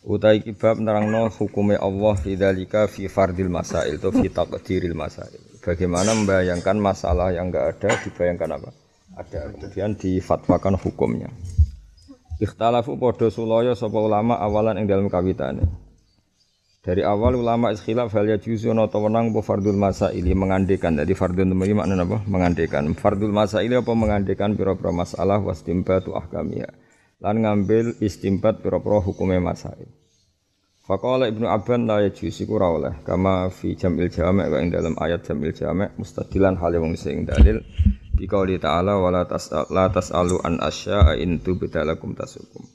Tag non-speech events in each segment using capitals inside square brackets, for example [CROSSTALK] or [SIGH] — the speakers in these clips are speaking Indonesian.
Utai kibab nerangno hukume Allah fi fi fardil masail atau fi taqdiril masail. Bagaimana membayangkan masalah yang enggak ada dibayangkan apa? Ada. Kemudian difatwakan hukumnya. Ikhtalafu padha sulaya sapa ulama awalan ing dalam kawitane. Dari awal ulama iskhilaf hal ya juzu ana wenang apa fardul masail mengandekan. Jadi fardul makna apa? Mengandekan. Fardul masail apa mengandekan pira-pira masalah wastimbatu ahkamiyah lan ngambil istimbat pira-pira hukume masail. Faqala Ibnu Abban la yajuz iku ora oleh kama fi jamil jami' wa ing dalam ayat jamil jami' mustadilan hal wong sing dalil di qauli ta'ala wala tas'al la tas'alu an asya'a in tubdalakum tasukum.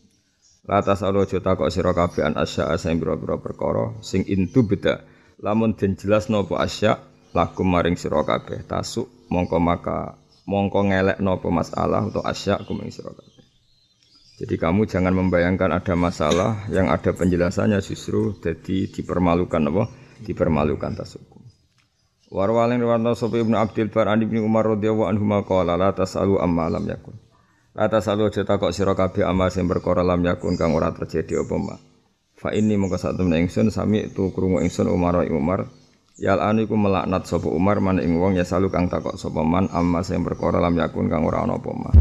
La tas'alu aja takok sira kabeh an asya'a sing pira-pira perkara sing in tubda lamun den jelas napa asya' lakum maring sira kabeh tasuk mongko maka mongko ngelek napa masalah atau asya' kuming sira kabeh. Jadi kamu jangan membayangkan ada masalah yang ada penjelasannya justru jadi dipermalukan apa? Dipermalukan tasukum. Warwalin riwayat sapa Ibnu Abdul Bar an Ibnu Umar radhiyallahu anhu qala la tasalu amma lam yakun. La tasalu aja takok sira kabeh amma sing perkara lam yakun kang ora terjadi apa ma. Fa inni mongko sak temne ingsun sami tu krungu ingsun Umar Umar Yal anu iku melaknat sapa Umar man ing wong ya salu kang takok sapa man amma sing perkara lam yakun kang ora ana apa ma.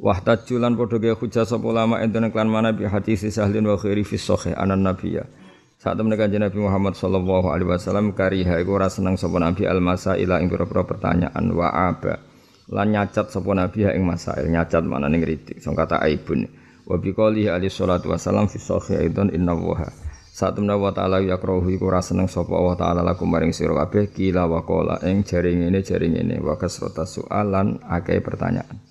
Wahtaju lan padha ge hujjah sapa ulama enten klan mana bi hadis sahlin wa khairi fi sahih anan nabiyya. Saat temen kanjeng Nabi Muhammad sallallahu alaihi wasallam kariha iku ora seneng sapa nabi al masaila ing pira-pira pertanyaan wa aba. Lan nyacat sapa nabi ing masail nyacat mana ning kritik sing kata aibun. Wa bi qouli alaihi salatu wasallam fi sahih aidan inna wa saat temen wa ta'ala yakrahu iku ora seneng sapa Allah taala lakum maring sira kabeh kila wa qala ing jaring ini jaring ini wa kasrata soalan akeh pertanyaan.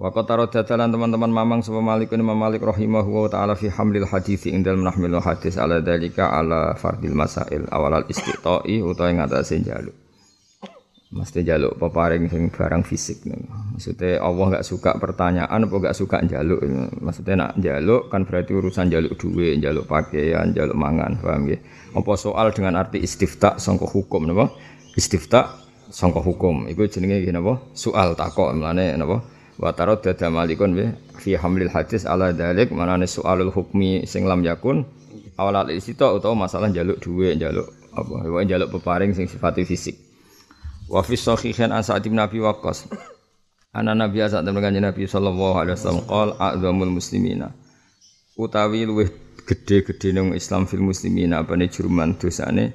Wa qatara dadalan teman-teman mamang sapa Malik Imam Malik rahimahu wa taala fi hamlil hadis ing dalem nahmil hadis ala dalika ala fardil masail awal al istiqai utawa ngatasé njaluk. Mesti jaluk peparing sing barang fisik nih. Maksudnya Allah nggak suka pertanyaan apa nggak suka jaluk. Maksudnya nak jaluk kan berarti urusan jaluk duit, jaluk pakaian, jaluk mangan, paham ya? Apa soal dengan arti istifta sangka hukum napa? Istifta sangka hukum. Iku jenenge napa? Soal takok mlane napa? Wa tarad dada malikun bi fi hamlil hadis ala dalik manane soalul hukmi sing lam yakun awal isito utawa masalah jaluk duwe jaluk apa wae jaluk peparing sing sifat fisik. Wa fi sahihan an sa'id bin abi waqqas. Ana nabi saat temen kanjeng nabi sallallahu alaihi wasallam qol a'zamul muslimina. Utawi luwih gede-gede nang Islam fil muslimina apane jurman dosane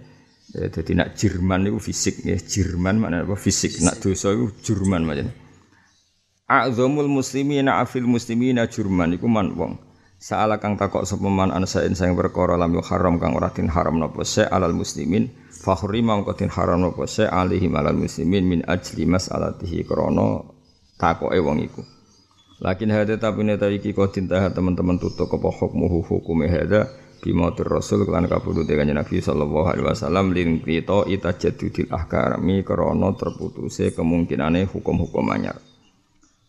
ya, dadi nak Jerman niku fisik ya Jerman maknane apa? Fisik. Nak dosa iku Jerman macam A'zamul muslimina afil muslimina jurman iku man wong. Saala kang takok sapa man an saen sing perkara lam haram kang ora tin haram napa se alal muslimin fakhrima mongko tin haram napa se alihi alal muslimin min ajli mas'alatihi krana takoke wong iku. Lakin hada tapi neta iki kok tintah teman-teman tutuk apa hukmuhu hukume hada bimotur rasul kelan kabudut kanjeng Nabi sallallahu alaihi wasallam lin krita itajadudil ahkami krana terputuse kemungkinane hukum-hukum anyar.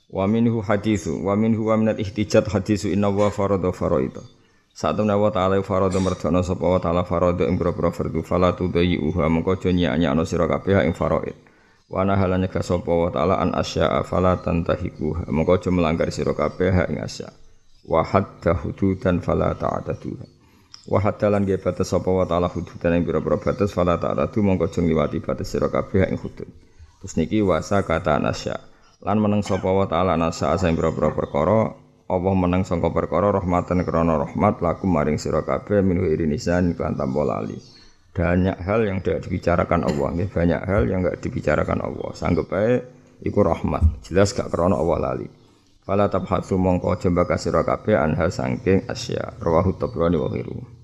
Wa minhu hadithu wa minhu wa minal ihtijat hadithu inna wa farada faraida. Saat temen wa ta'ala farada merdana sapa wa ta'ala farada ing pira-pira fardu fala tudayi uha mengko aja nyak-nyakno sira kabeh ing faraid. Wa nahala nyegah sapa wa ta'ala an asya'a fala tantahiku mengko aja melanggar sira kabeh ing asya. Wa hadda hududan fala ta'taduha. Wa hadda lan ge batas sapa wa ta'ala hududan ing pira-pira batas fala ta'tadu mengko aja ngliwati batas sira kabeh ing hudud. Terus niki wasa kata nasya' lan meneng sapa wa taala nasa sing pira-pira perkara Allah meneng sangka perkara rahmatan krana rahmat laku maring sira kabeh minhu irinisan kan tanpa lali. Banyak hal yang tidak dibicarakan Allah nggih. Banyak hal yang enggak dibicarakan Allah. Sanggup bae iku rahmat. Jelas gak krana Allah lali. Fala tabhatsu mongko jembaka sira kabeh anha saking asya. Rawahu tabrani wa ghiru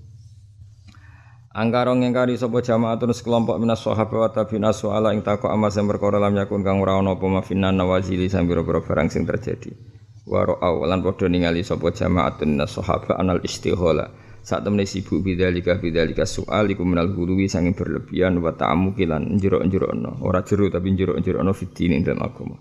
Angkara ngingkari sapa jamaatun sekelompok minas sahabat wa tabi'in soala ing takok amal sing perkara lam yakun kang ora ana mafinan nawazili pira-pira barang sing terjadi. wa ra'au lan ningali sapa jama'atun nas sahaba anal istighala saat temen sibuk bidzalika bidzalika soal iku minal huluwi sanging berlebihan wa ta'ammuki lan njero-njerokno ora jero tapi njero-njerokno fitine dalam agama.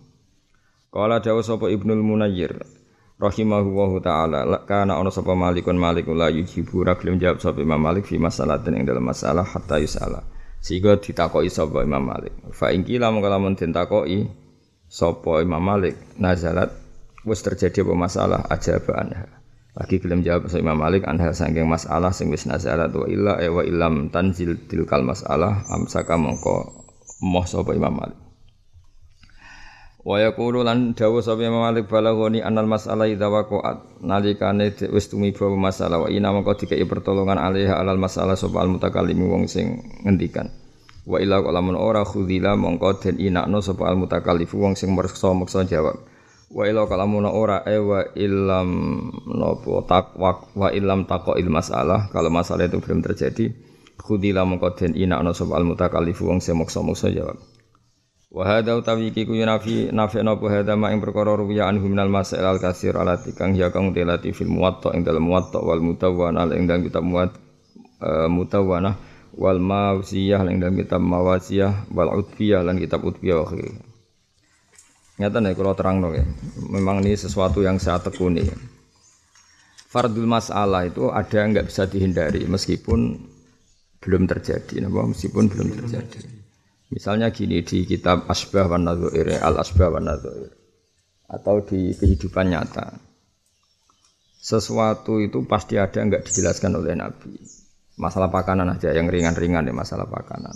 Kala dawa sapa Ibnul Munayyir rahimahullahu taala. Kana ana sapa malikun malikul la yujibu. Ra gelem jawab sapa Imam Malik fi masalatin ing dalam masalah hatta yusala. Sehingga ditakoki sapa Imam Malik. Fa ing kila mongko lamun ditakoki sapa Imam Malik nazalat wis terjadi apa masalah ajaba anha. Lagi gelem jawab sapa Imam Malik anha saking masalah sing wis nazalat wa illa e wa illam tanzil tilkal masalah amsaka mongko moh sapa Imam Malik Wa yaqulu lan dawu sapa Imam Malik balaghoni anal masalah idza waqa'at nalikane wis tumiba masalah wa ina mongko dikai pertolongan alaiha alal masalah sapa al mutakallim wong sing ngendikan. Wa ila lamun ora khudila mongko den inakno sapa al mutakallif wong sing meksa-meksa jawab. Wa ila kalamun ora e wa illam nopo tak wa illam taqo il masalah kalau masalah itu belum terjadi khudila mongko den inakno sapa al mutakallif wong sing meksa-meksa jawab. Wa hadza utawi iki ku nafi nafi napa hadza ma ing perkara ruwiya anhu minal masail al kasir ala tikang ya kang telati fil muwatta ing dalam muwatta wal mutawwana ing dalam kitab muwat uh, mutawwana wal mawsiyah ing dalam kitab mawasiyah wal utfiyah lan kitab utfiyah wa Nyata nih kalau terang dong ya, memang ini sesuatu yang saya tekuni. Fardul masalah itu ada yang nggak bisa dihindari meskipun belum terjadi, meskipun belum terjadi. Misalnya gini di kitab Asbah wa Nadhu'ir, Al Asbah wa Nadhu'ir atau di kehidupan nyata. Sesuatu itu pasti ada nggak dijelaskan oleh Nabi. Masalah pakanan aja yang ringan-ringan ya masalah pakanan.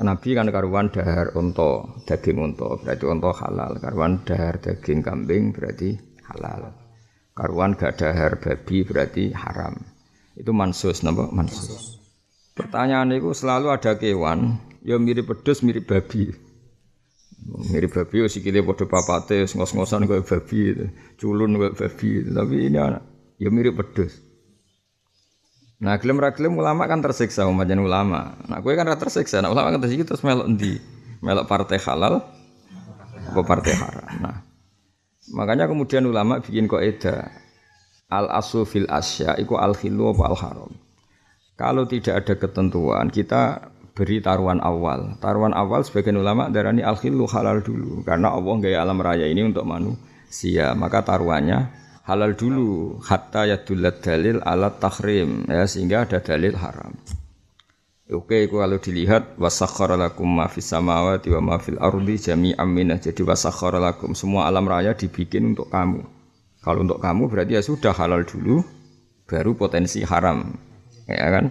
Nabi kan karuan dahar unta, daging unta berarti unta halal. Karuan dahar daging kambing berarti halal. Karuan gak dahar babi berarti haram. Itu mansus, napa? Mansus. Pertanyaan itu selalu ada kewan, ya mirip pedus, mirip babi. Mirip babi, ya sikile padha papate, ngos-ngosan kayak babi, culun kayak babi. Tapi ini anak, ya mirip pedus. Nah, gelem ra gelem ulama kan tersiksa umatnya ulama. Nah, gue kan ra tersiksa. Nah, ulama kan tersiksa terus melok endi? Melok partai halal apa partai haram. Nah, makanya kemudian ulama bikin kaidah al asu fil asya iku al khilu apa al haram. Kalau tidak ada ketentuan, kita beri taruhan awal. Taruhan awal sebagian ulama darani al khilu halal dulu karena Allah gaya alam raya ini untuk manusia. Maka taruhannya halal dulu hatta yadullat dalil alat tahrim ya sehingga ada dalil haram. Oke, kalau dilihat wasakhara lakum ma fis samawati wa ma fil ardi jami'an minah. Jadi wasakhara lakum semua alam raya dibikin untuk kamu. Kalau untuk kamu berarti ya sudah halal dulu baru potensi haram ya kan?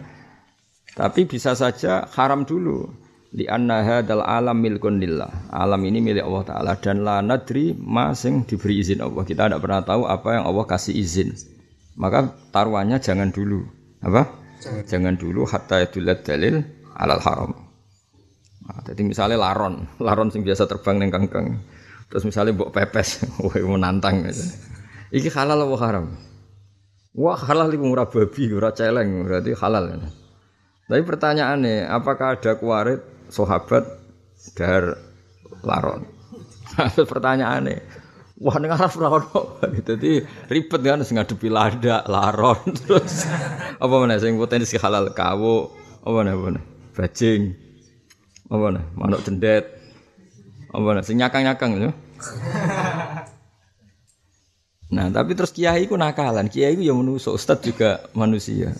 Tapi bisa saja haram dulu. Di anna hadzal alam milkun lillah. Alam ini milik Allah taala dan la nadri ma sing diberi izin Allah. Kita tidak pernah tahu apa yang Allah kasih izin. Maka taruhannya jangan dulu. Apa? Jangan, jangan dulu hatta yadulat dalil alal haram. Nah, jadi misalnya laron, laron sing biasa terbang neng kangkang. Terus misalnya mbok pepes, [LAUGHS] wah menantang. Gitu. [LAUGHS] Iki halal apa haram? Wah halal itu murah babi, murah celeng, berarti halal. Ya. Tapi pertanyaannya, apakah ada kuarit sahabat dar laron? pertanyaannya, wah ning araf laron Jadi ribet kan sing ngadepi lada, laron terus apa mana sing potensi halal kawo, apa mana apa bajing, apa mana manuk cendet, apa mana sing nyakang-nyakang ya. Nah, tapi terus kiai ku nakalan. Kiai ku ya manusia, ustad juga manusia.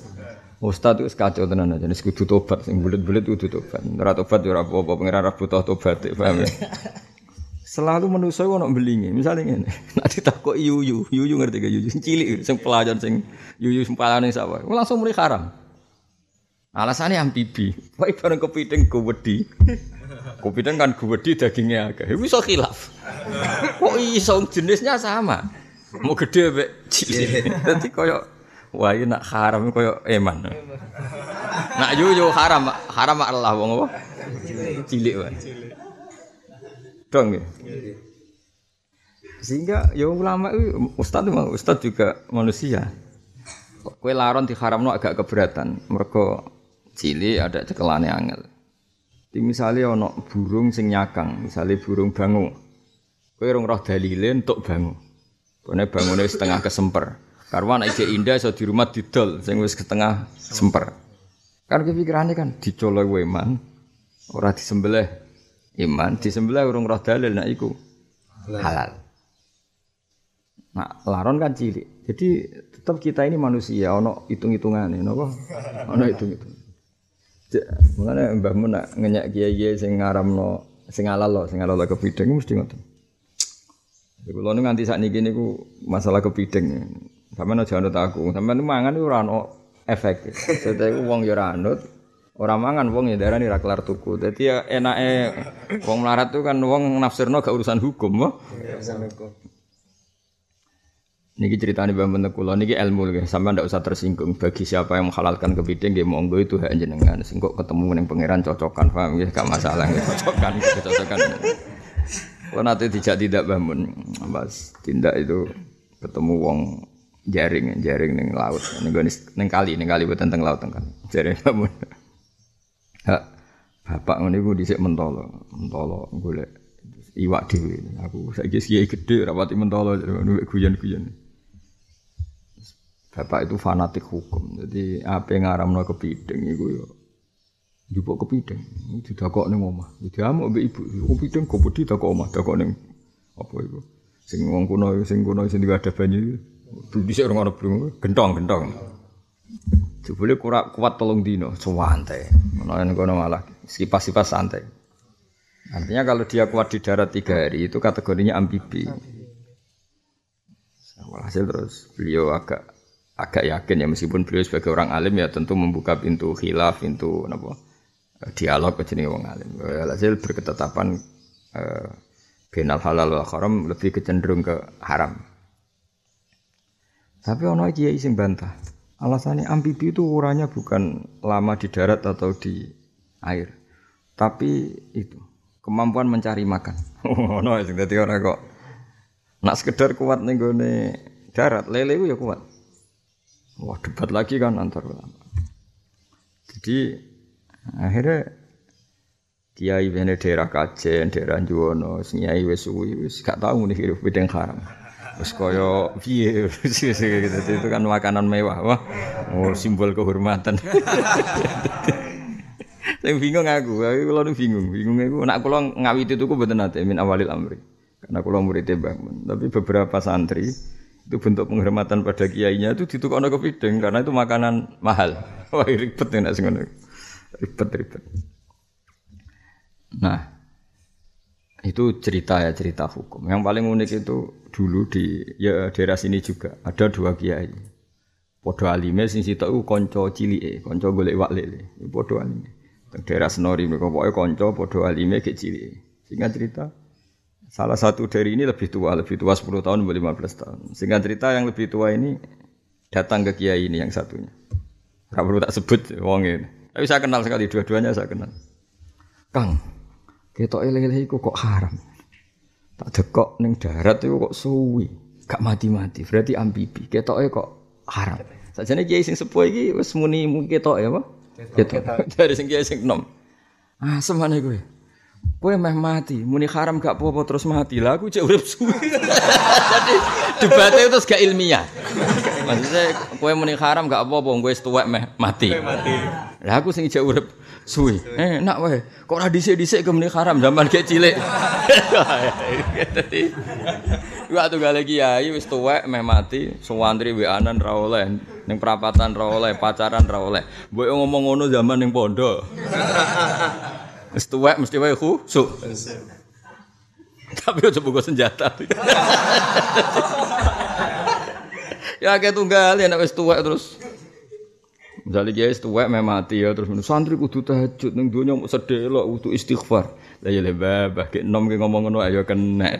Ustad itu kacau tenan aja, nih kudu tobat, sing bulet-bulet kudu tobat. Ora tobat ya ora apa-apa, pengiran ora butuh tobat, paham ya? [LAUGHS] Selalu manusia ono belingi. Misalnya ngene, [LAUGHS] nek ditakok yuyu, yuyu ngerti gak yuyu sing cilik, sing pelajar sing yuyu sing palane sapa. Langsung muni haram. Alasannya ambibi. Wae bareng kepiting gowedi. [LAUGHS] Kepiting kan gowedi dagingnya agak. Bisa khilaf. Kok iso jenisnya sama? Mau gede be cilik. Dadi koyo wah ini nak haram koyo eman. Nak yuyu haram, haram Allah wong apa? Cilik wae. Dong ya. Sehingga ya ulama itu ustaz itu ustaz juga manusia. Kue laron no agak keberatan. Mereka cilik ada cekelane angel. Di misalnya ono burung sing nyakang, misalnya burung bangu. Kowe rong roh dalile entuk bangun. Kone bangune setengah kesemper. Karena anak indah iso di rumah didol sing wis setengah semper. Kan kepikirannya kan dicolok iman, ora disembelih iman, disembelih urung roh dalil nak iku halal. Nah, laron kan cilik. Jadi tetap kita ini manusia, ono hitung-hitungan ini, napa? Ono hitung-hitung. Mulane Mbah Mun nak ngenyak kiai-kiai sing ngaramno sing halal lo, sing halal kepideng mesti ngoten. Kulo nu nganti sakniki niku masalah kepideng. Sampeyan aja anut aku. Sampeyan mangan ora ono efek. Dadi wong ya ora anut, ora mangan wong ya darani ra kelar tuku. Dadi ya enake wong melarat tuh kan wong nafsirno gak urusan hukum, wah. Urusan hukum. Niki ceritanya Mbak Mentek kula niki ilmu nggih, sampean ndak usah tersinggung. Bagi siapa yang menghalalkan kepiting nggih monggo itu hak jenengan. Sing kok ketemu ning pangeran cocokan, paham nggih, gak masalah nggih cocokan, cocokan. Kalau nanti tidak tidak bangun, mas tindak itu ketemu wong jaring, jaring neng laut, neng neng kali, neng kali buat tentang laut tengah jaring bangun. Hak bapak ngono iku dhisik mentolo, mentolo golek iwak dhewe. Aku saiki kiai gede rapati mentolo ngono guyon-guyon. Bapak itu fanatik hukum. Jadi apa yang ngaramno kepiting yo Jupuk kepideng, didakok ning omah. Diamuk mbek ibu, kepideng kok wedi dakok omah, dakok ning apa iku? Sing wong kuno sing kuno sing ada banyu. Dhisik ora ono brung, gentong-gentong. Jebule kurak kuat tolong dino, suwante. Menawa kono malah sipas-sipas santai. Artinya kalau dia kuat di darat tiga hari itu kategorinya amfibi. Hasil terus beliau agak agak yakin ya meskipun beliau sebagai orang alim ya tentu membuka pintu khilaf, pintu apa dialog ke jenenge wong alim. Hasil berketetapan eh, benal halal wal haram lebih kecenderung ke haram. Tapi ono kiai sing bantah. Alasannya amfibi itu ukurannya bukan lama di darat atau di air, tapi itu kemampuan mencari makan. [LAUGHS] Ono sing dadi ora kok nak sekedar kuat ning gone darat, lele ya kuat. Wah debat lagi kan antar ulama. Jadi Akhirnya Kiai bene daerah Kajen, daerah Juwono, nyai wis suwi wis gak tau nih hidup bidang haram. Wis kaya piye [LAUGHS] itu kan makanan mewah. Wah, oh, simbol kehormatan. [LAUGHS] Saya bingung aku, aku nu bingung, bingung aku. Nak kalau ngawiti itu aku betul nanti min awalil amri. Karena kalau muridnya bangun, tapi beberapa santri itu bentuk penghormatan pada kiainya itu ditukar kepiting karena itu makanan mahal. [LAUGHS] Wah ribet ya nak ribet-ribet. Nah, itu cerita ya cerita hukum. Yang paling unik itu dulu di ya daerah sini juga ada dua kiai. Podo alime sing sitok konco cilike, konco golek wak lele. Podo alime. Teng daerah Senori mereka pokoknya konco podo alime ke cilike. Singkat cerita, salah satu dari ini lebih tua, lebih tua 10 tahun, 15 tahun. Singkat cerita yang lebih tua ini datang ke kiai ini yang satunya. Gak perlu tak sebut wong ini. Tapi saya kenal sekali dua-duanya saya kenal. Kang, kita eleh kok kok haram. Tak dekok neng darat itu kok suwi, gak mati-mati. Berarti ambibi. Kita kok haram. Sajane kiai sing sepuh iki wis muni ketok ya apa? Ketok. [LAUGHS] Dari sing kiai sing nom. Ah, semane kowe. Kowe meh mati, muni haram gak apa-apa terus mati. Lah aku cek urip suwi. [LAUGHS] Jadi debatnya itu gak ilmiah. Maksudnya kowe muni haram gak apa-apa kowe wis tuwek meh mati. Mati. Lah aku sing ijek urip suwi. Eh, nak wae. Kok ora dhisik-dhisik ke muni haram zaman kek cilik. Dadi Waktu gale kiai wis tuwek meh mati, suwantri weanan ra oleh, ning perapatan ra oleh, pacaran ra oleh. Mbok ngomong ngono zaman ning pondok. [LAUGHS] Wis tuwek mesti wae khusuk. Tapi aja buka senjata. [LAUGHS] ya kayak tunggal ya nek wis tuwek terus. Misalnya dia wis tuwek meh mati ya terus santri kudu tahajud ning donya mau sedelok kudu istighfar. Lah ya lebah ke nom ke ngomong ngono ayo kena.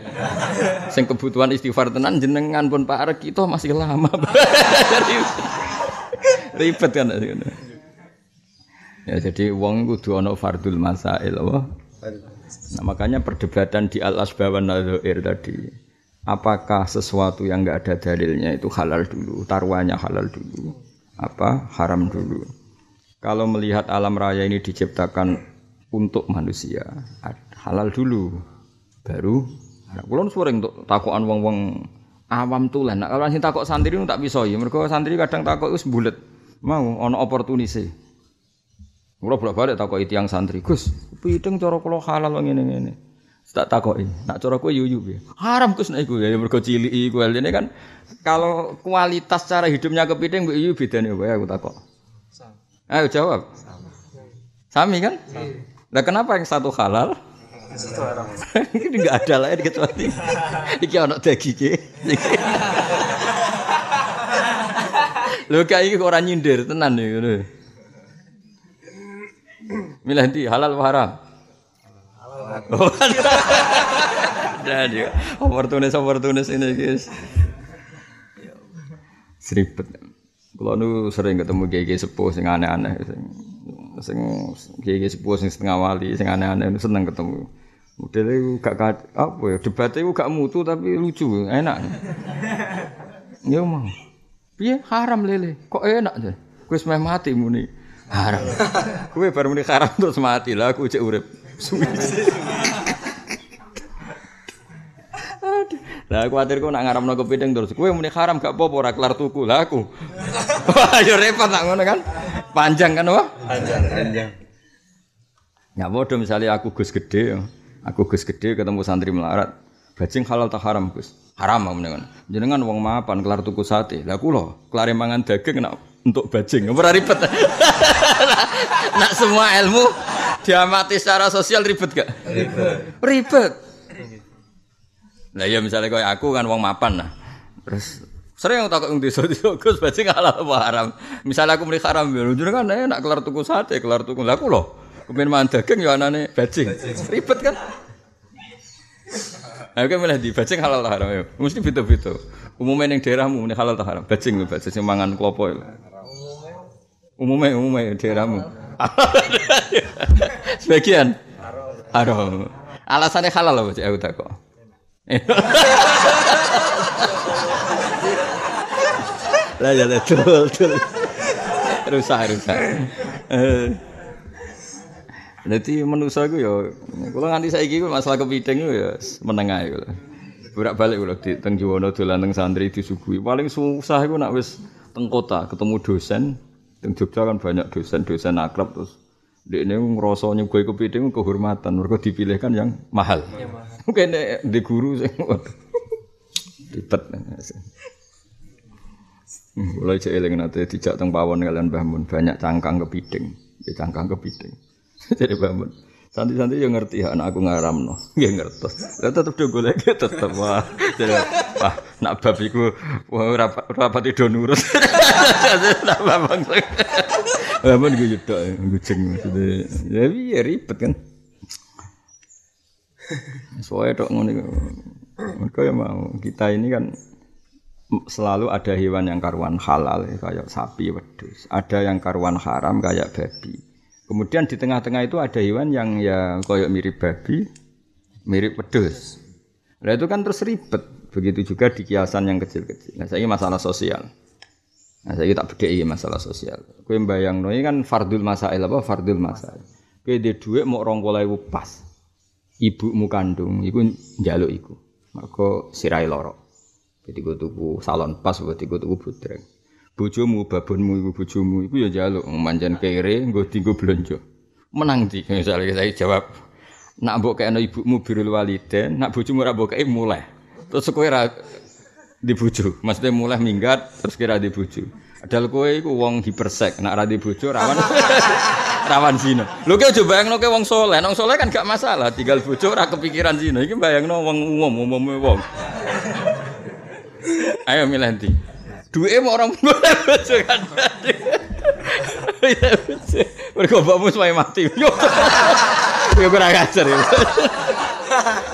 Sing kebutuhan istighfar tenan jenengan pun Pak kita masih lama. [LAUGHS] Ribet kan. Ya jadi wong kudu ana fardul masail apa? Nah, makanya perdebatan di al asbawan nadzair tadi. Apakah sesuatu yang enggak ada dalilnya itu halal dulu, taruhannya halal dulu, apa haram dulu. Kalau melihat alam raya ini diciptakan untuk manusia, halal dulu, baru Kulo nu sering untuk takokan wong-wong awam tulen. Nah, kalau sing takok santri nu tak bisa ya. Mergo santri kadang takok wis bulet. Mau ana opportunity. Kulo bolak-balik takoki tiyang santri, "Gus, piting cara kula halal ngene-ngene." Tak takoki, nak cara kowe yuyu piye? Haram Gus nek iku ya mergo cilik iku. Ini kan kalau kualitas cara hidupnya kepiting mbek yuyu bedane wae aku takok. Ayo jawab. Sami kan? Nah kenapa yang satu halal? Ini enggak [LAUGHS] ada lah ya kecuali [LAUGHS] iki ana daging [LAUGHS] Lho kayak iki kok ora nyindir tenan nih ngono. Milih ndi halal haram? Jadi [LAUGHS] opportunis opportunis ini guys. Seribet. Kalau nu sering ketemu gege sepuh sing aneh-aneh sing gege sepuh sing setengah wali sing aneh-aneh seneng ketemu. Modelnya itu gak apa ya debatnya itu gak mutu tapi lucu enak. Ya mau. Piye haram lele. Kok enak aja. Gue semai mati muni haram. Gue baru muni haram terus mati lah aku cek urip. Suwi. Lah kuwatir ku nak ngaramno kepiting terus. Kowe muni haram gak apa-apa ora kelar tuku. Lah aku. [LAUGHS] Wah, yo repot nak ngono kan. Panjang kan wah? Panjang, panjang. Ya bodoh misalnya aku Gus gede, ya. aku Gus gede ketemu santri melarat, bajing halal tak haram Gus? Haram aku dengan jenengan wong mapan kelar tuku sate, lah aku loh kelar mangan daging nak untuk bajing, ora ribet. [LAUGHS] nak semua ilmu diamati secara sosial ribet gak? Ribet. Ribet. Lah ya misalnya kayak aku kan wong mapan nah. Terus sering aku takut desa [LAUGHS] desa Gus bajing halal apa haram. Misalnya aku muni haram ya jenengan enak kelar tuku sate, kelar tuku lah aku loh. Kepen mangan daging ya anane bajing. Ribet kan? Ayo kan milih di bajing halal tak haram ya. Mesti beda-beda. Umumnya ning daerahmu ini halal tak haram. Bajing lho, bajing sing mangan klopo. Umumnya umumnya daerahmu. [LAUGHS] Sebagian haram. Alasannya halal loh, Cik aku tak kok. Lah ya lah, betul. Rusak rusak. Eh. Jadi manusia itu ya, kalau nganti saya gitu masalah kepiting itu ya menengah itu. Burak balik kalau di teng Juwono dolan teng santri disuguhi. Paling susah itu nak wis teng kota ketemu dosen. Teng Jogja kan banyak dosen-dosen akrab terus. Dia ini ngerasa nyugoi kepiting kehormatan. Mereka dipilihkan yang mahal. Mungkin di guru sih. Ribet. Mulai cek eling nanti dijak teng pawon kalian Mbah banyak cangkang kepiting, ya cangkang kepiting. [LAUGHS] Jadi Mbah santi-santi yang ngerti ya anak aku ngaramno, nggih [LAUGHS] ngertos. Lah tetep do golek tetep wah. Jadi wah nak bab iku wah rapat rapat do nurut. [LAUGHS] Nak babang. Mbah Mun iku yudok ngucing maksudnya. Ya piye ribet kan. Soalnya dok ngono. Mereka ya mau kita ini kan selalu ada hewan yang karuan halal ya, kayak sapi wedus ada yang karuan haram kayak babi. Kemudian di tengah-tengah itu ada hewan yang ya kayak mirip babi mirip wedus nah itu kan terus ribet. Begitu juga di kiasan yang kecil-kecil. Nah saya masalah sosial. Nah saya tak bedai masalah sosial. Kue bayang ini kan fardul masail apa? Fardul masail. Di duit mau rong pas ibumu kandung iku njaluk iku maka sirai loro jadi gue tuku salon pas buat gue tuku putreng. Bojomu, babonmu, ibu bojomu, ibu ya jaluk manjan kere, gue tinggu belanja. Menang di, misalnya saya jawab, nak mbok kayak ibumu birul waliden, nak bojomu ora mbok mulai. Terus kowe ra di bojo, maksudnya mulai minggat, terus kira di bojo. Padahal kowe iku wong hipersek, nak ra di bojo rawan [LAUGHS] rawan zina. Lho kowe coba bayangno kowe wong soleh, wong soleh kan gak masalah, tinggal bojo ora kepikiran zina. Iki bayangno wong umum, umume wong. Ayo milih ndi? Duwe mau orang [LAUGHS] boleh bojo kan. Iya. Mergo sampe mati. Yo. Yo kurang ajar ya.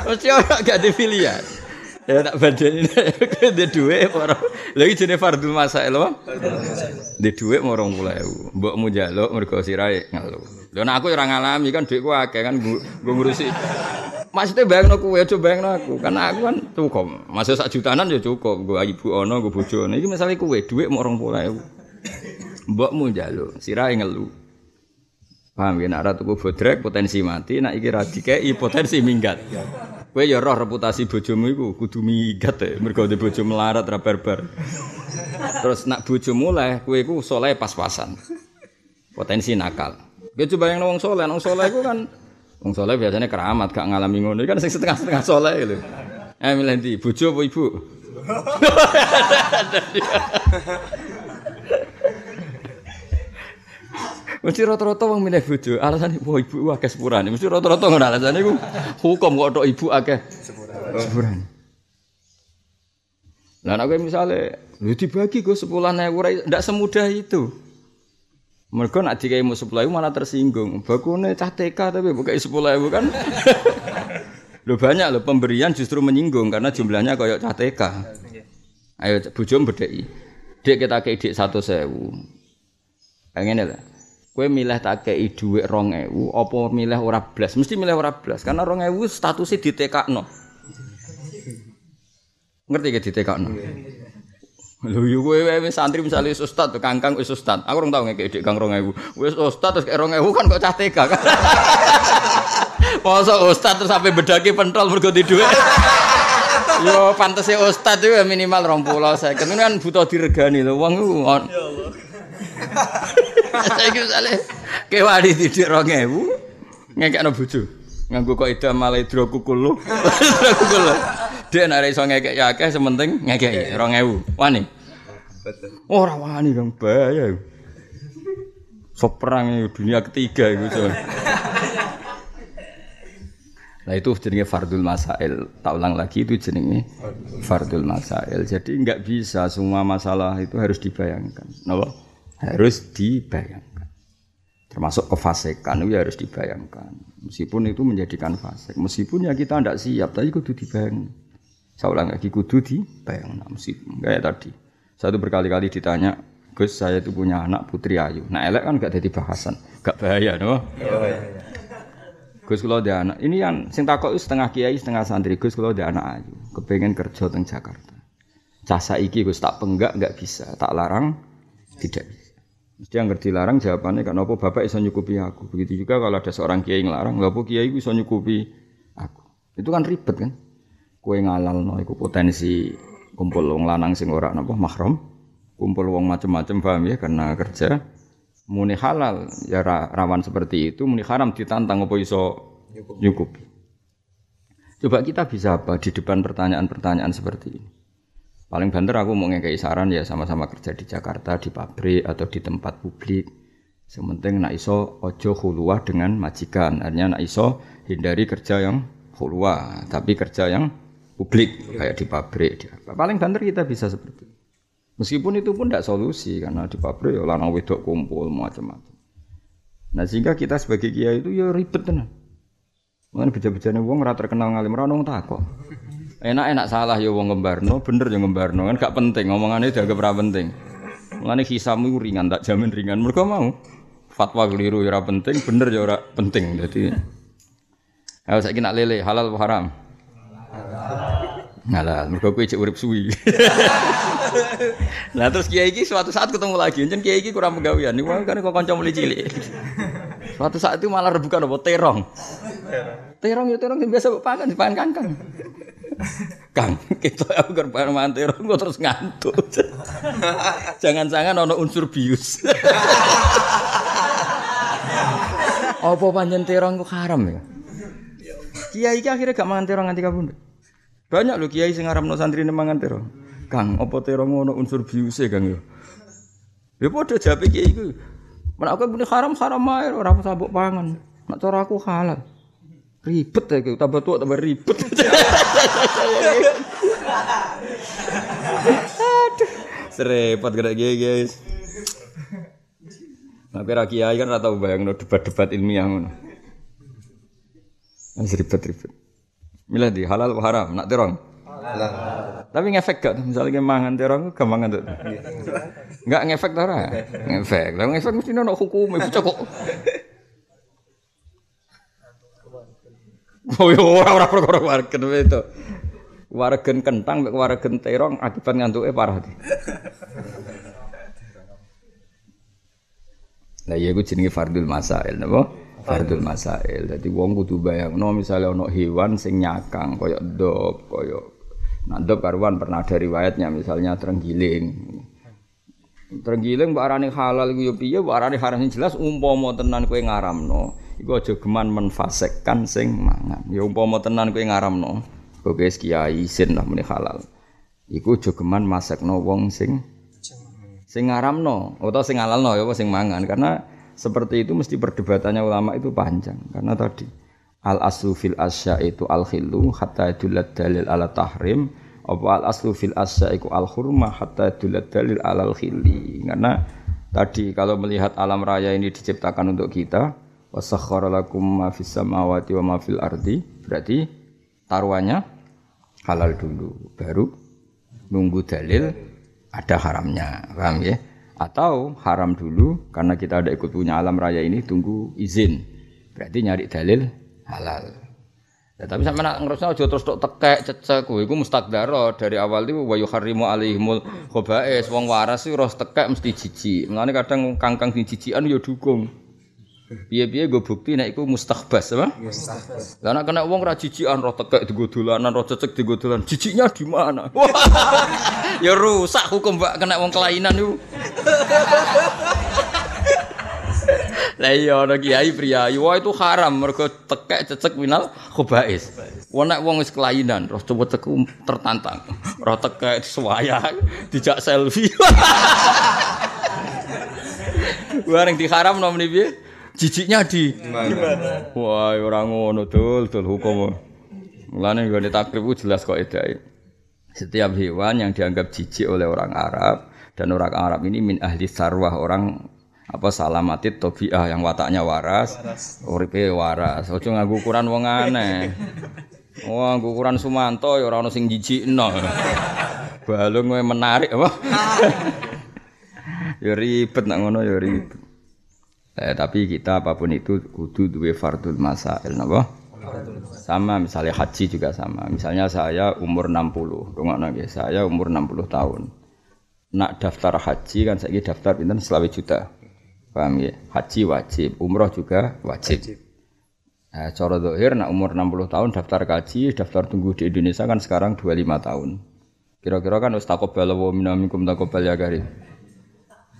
Mesti ora gak di pilihan. Ya tak badani [LAUGHS] dia duwe orang. Lagi jenenge fardhu masail apa? Di duwe mau orang mulai. Mbokmu njaluk mergo sirahe ngeluh. Lho nek aku ora ngalami kan duitku akeh kan gue ngurusi. Maksudnya bayang aku ya coba bayang aku karena aku kan cukup. Masih sak jutanan ya cukup. Gue ibu ono, gue bojo. Ini misalnya kue duit mau orang pula Mbokmu njaluk, sirahe ngeluh. Paham ya, nak ratu bodrek potensi mati, nak iki radikei potensi minggat. Kowe ya roh reputasi bojomu iku kudu migat ya, mergo di bojo melarat ra barbar. Terus nak bojo mulai, kowe iku soleh pas-pasan. Potensi nakal. Kowe coba yang wong soleh, wong soleh iku kan wong soleh biasanya keramat gak ngalami ngono kan sing setengah-setengah soleh lho. Eh milih ndi, bojo apa ibu? [LAUGHS] Mesti rata-rata wong milih bojo, alasane wah ibu akeh sepurane. Mesti rata-rata ngono alasane iku hukum kok tok ibu akeh sepurane. Lah nek misale lho dibagi go 10.000 ora ndak semudah itu. Mergo nak dikaimu 10.000 malah tersinggung. Bakune cah TK tapi bukai 10.000 kan. Lho banyak lho pemberian justru menyinggung karena jumlahnya kayak cah TK. Ayo bojom bedheki. Dek kita kei dik 100.000. Pengen ya Kue milih tak kei dhuwit 2000 apa milih ora blas? Mesti milih ora blas karena 2000 statusnya ditekakno. Ngerti gak ditekakno? Lho yo kowe wis santri misale ustaz to kangkang wis ustaz. Aku ora tau ngekek dik Kang 2000. Wis ustaz terus kek 2000 kan kok cah TK kan. [LAUGHS] Masa ustaz terus sampai bedaki pentol mergo di dhuwit. [LAUGHS] Yo pantese ustaz itu minimal 20 saya. Kan butuh diregani lho wong ku. Ya Allah. [LAUGHS] Saiki misale kewani didik 2000 ngekekno bojo. Nganggo kok ida malah hidro kukul. [LAUGHS] Kukul. Dek nek iso ngekek ya akeh sementing ngekeki 2000. Wani. Ora wani dong bahaya. Sok perang dunia ketiga itu. Nah itu jenenge fardul masail. Tak ulang lagi itu jenenge fardul masail. Jadi nggak bisa semua masalah itu harus dibayangkan. Napa? Harus dibayangkan. Termasuk kefasikan itu harus dibayangkan. Meskipun itu menjadikan fasik. Meskipun ya kita tidak siap, tapi kudu dibayang. Saya ulang lagi, kudu dibayangkan. Meskipun kayak tadi. Satu berkali-kali ditanya, Gus saya itu punya anak putri ayu. Nah elek kan gak jadi bahasan, gak bahaya, no? Gus kalau ada anak, ini yang sing setengah kiai, setengah santri. Gus kalau ada anak ayu, kepengen kerja teng Jakarta. Casa iki Gus tak penggak nggak bisa, tak larang tidak bisa. Mesti yang ngerti larang jawabannya kan apa bapak iso nyukupi aku. Begitu juga kalau ada seorang kiai ngelarang, nggak kiai iso nyukupi aku. Itu kan ribet kan. Kue ngalal no, iku potensi kumpul wong lanang sing ora napa mahram, kumpul wong macem-macem paham ya karena kerja muni halal ya rawan seperti itu, muni haram ditantang apa iso nyukupi. Coba kita bisa apa di depan pertanyaan-pertanyaan seperti ini? Paling banter aku mau ngekei saran ya sama-sama kerja di Jakarta, di pabrik atau di tempat publik. Sementing nak iso ojo huluah dengan majikan. Artinya nak iso hindari kerja yang huluah, tapi kerja yang publik kayak di pabrik. Paling banter kita bisa seperti itu. Meskipun itu pun tidak solusi karena di pabrik ya lanang wedok kumpul macam-macam. Nah sehingga kita sebagai kiai itu ya ribet tenan. Mana beja-bejane wong ora terkenal ngalim ora nong takok. Enak-enak salah ya wong ngembarno, bener ya ngembarno kan gak penting ngomongannya dianggap ora penting. Mulane hisamu ringan tak jamin ringan. Mergo mau fatwa keliru ya penting, bener ya ora penting. Dadi Ayo saiki nak lele halal apa haram? Halal. Mergo kowe cek urip suwi. [LAUGHS] Nah terus kiai iki suatu saat ketemu lagi, jen kiai iki kurang pegawaian. Niku kan kok kanca mulai cilik. Suatu saat itu malah rebukan apa terong. Terong ya terong yang biasa pangan di pangan kangkang. Kang, kita aku gerbar mantero kok terus ngantuk. Jangan-jangan ono unsur bius. Apa panjen terong kok haram ya? Kiai iki akhirnya gak mangan terong nganti kabundut. Banyak lho kiai sing ngaramno santri mangan terong. Kang, apa terong ono unsur bius e Kang ya? Ya padha jawabe kiai iku. Menak aku haram haram ae ora sabuk pangan. Nak cara aku halal. Ribet ya, tambah tua tambah ribet. [LAUGHS] Aduh, serempet gerak gini guys. Tapi raki kiai kan rata bayang no debat-debat ilmiah ngono. Masih ribet-ribet. Milih di halal atau haram, nak terong. Halal. Tapi ngefek gak? Misalnya mangan terong, gampang tuh. Enggak ngefek tuh Ngefek. Lah ngefek mesti nono hukum, ibu cokok. Oh ya ora ora perkara wargen itu. Wargen kentang mek wargen terong akibat ngantuke parah. Lah iya ku jenenge fardul masail napa? fardul masail. Jadi wong kudu bayangno misalnya ono hewan sing nyakang koyok dop, koyok nah karuan pernah ada riwayatnya misalnya terenggiling. Terenggiling mbok arani halal iku yo piye, mbok arani haram jelas umpama tenan kowe ngaramno, iku aja geman menfasekkan sing mangan. Ya umpama tenan kowe ngaramno, kowe wis kiai isin lah muni halal. Iku aja geman masakno wong sing sing ngaramno utawa sing halalno ya sing mangan karena seperti itu mesti perdebatannya ulama itu panjang karena tadi al aslu fil asya itu al khilu hatta idulad dalil ala tahrim apa al aslu fil asya itu al hurmah hatta idulad dalil ala al khili karena tadi kalau melihat alam raya ini diciptakan untuk kita wasakhkhara lakum ma fis samawati wa ma fil ardi. Berarti taruhannya halal dulu baru nunggu dalil ada haramnya paham ya? Atau haram dulu karena kita ada ikut punya alam raya ini tunggu izin. Berarti nyari dalil halal. Ya, tapi sama nak ngerasa aja terus tok tekek cecek kuwi iku mustakdaro dari awal itu wa yuharrimu alaihimul khaba'is. Wong waras sih roh tekek mesti jijik. Mulane kadang kangkang sing jijikan ya dukung Piye-piye gue bukti nek iku mustakbas apa? Mustakbas. Lah nek kena wong ra jijikan roh tekek digo dolanan, roh cecek digo dolan. Jijiknya di mana? [LAUGHS] ya rusak hukum Mbak kena wong kelainan itu. Lah iya ana kiai priayi, wah itu haram mergo tekek cecek minal khobais. Wong nek wong wis kelainan, roh coba teku tertantang. Roh tekek suwaya dijak selfie. [LAUGHS] Bareng diharam nomene piye? Jijiknya di gimana? Wah, orang ngono dul, dul hukum. Mulane nggone takrib jelas kok edai. Setiap hewan yang dianggap jijik oleh orang Arab dan orang Arab ini min ahli sarwah orang apa salamatit tobiah yang wataknya waras, uripe waras. Ojo nganggo ukuran wong aneh. Wah, nganggo ukuran Sumanto ya ora ono sing jijikno. Balung menarik apa? [LAUGHS] ya ribet nak ngono ya ribet. Eh, tapi kita apa pun itu kudu duwe fardul masail napa? Sama misalnya haji juga sama. Misalnya saya umur 60, rungokno nggih. Saya umur 60 tahun. Nak daftar haji kan saya daftar pinten selawe juta. Paham ya? Haji wajib, umroh juga wajib. wajib. Nah, cara dohir nak umur 60 tahun daftar haji, daftar tunggu di Indonesia kan sekarang 25 tahun. Kira-kira kan ustaz taqabbal wa minamikum taqabbal ya.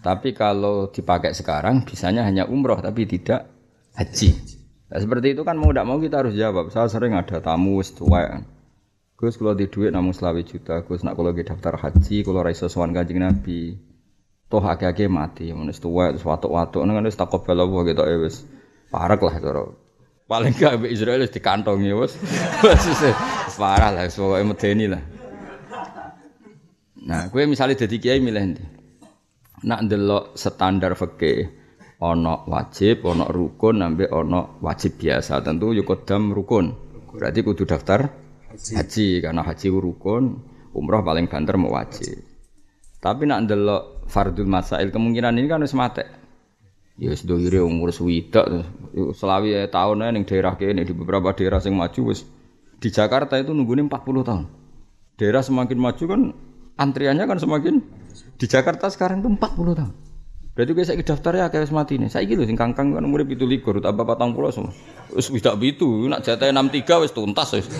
Tapi kalau dipakai sekarang bisanya hanya umroh tapi tidak haji. Nah, seperti itu kan mau tidak mau kita harus jawab. Saya sering ada tamu tua. Gus kalau di duit namun selawi juta. Gus nak kalau daftar haji, kalau raiso sowan kanjeng Nabi. Toh ake-ake mati, menulis tua, terus watuk-watuk, kan harus takut bela gitu ya wes. Parah lah itu. Paling gak Israel di kantongi wes. Parah lah, pokoknya medeni lah. Nah, gue misalnya jadi kiai milih nanti nak ndelok standar fikih ana wajib, ana rukun, nambe ana wajib biasa. Tentu yo kodam rukun. Berarti kudu daftar haji, haji karena haji rukun, umroh paling banter mau wajib. Tapi nak ndelok fardul masail kemungkinan ini kan wis mate. Ya wis dohire umur swidak selawi tahun ning daerah kene di beberapa daerah sing maju wis di Jakarta itu nunggunya 40 tahun. Daerah semakin maju kan antriannya kan semakin di Jakarta sekarang itu 40 tahun. Berarti gue saya daftar ya kayak mati nih. Saya gitu sing kangkang kan umur itu likur, tambah patang pulau semua. Wis tak bitu, nak jatah enam tiga wis tuntas wis. [LAUGHS]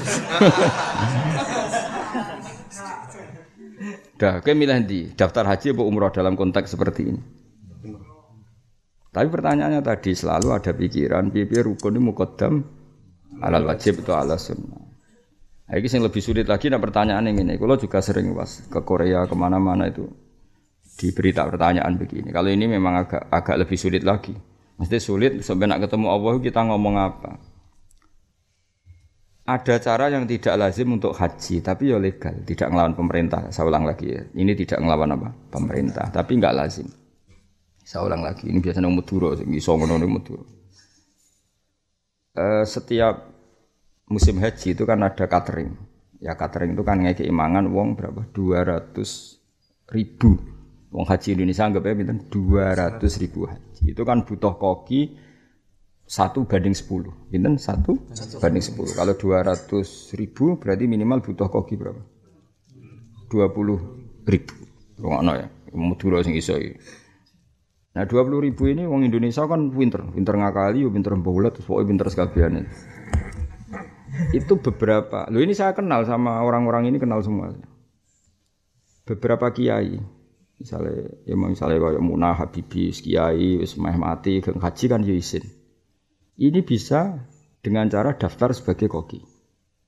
Dah, kayak milih di daftar haji apa umroh dalam konteks seperti ini. Tapi pertanyaannya tadi selalu ada pikiran, pipi rukun ini mukodam alal wajib itu ala sunnah. Nah, ini yang lebih sulit lagi, nah pertanyaan ini. Kalau juga sering was ke Korea ke mana-mana itu diberi tak pertanyaan begini. Kalau ini memang agak agak lebih sulit lagi. Mesti sulit nak ketemu Allah kita ngomong apa? Ada cara yang tidak lazim untuk haji, tapi ya legal, tidak ngelawan pemerintah. Saya ulang lagi ya. Ini tidak ngelawan apa? Pemerintah, tapi nggak lazim. Saya ulang lagi, ini biasanya Madura, iso ngono Madura. Uh, setiap musim haji itu kan ada catering. Ya catering itu kan ngeki imangan wong berapa? 200 ribu Wong haji Indonesia anggap ya dua ratus ribu haji. Itu kan butuh koki satu banding sepuluh. Binten satu, banding sepuluh. Kalau dua ratus ribu berarti minimal butuh koki berapa? Dua puluh ribu. Rungokno ya. Madura sing iso Nah 20 ribu ini wong Indonesia kan pinter, pinter ngakali, pinter bolet, terus pokoknya pinter sekabian Itu beberapa, lo ini saya kenal sama orang-orang ini kenal semua. Beberapa kiai, misalnya ya misalnya kayak Munah Habibi, kiai, wis mati, geng haji kan ya izin. Ini bisa dengan cara daftar sebagai koki.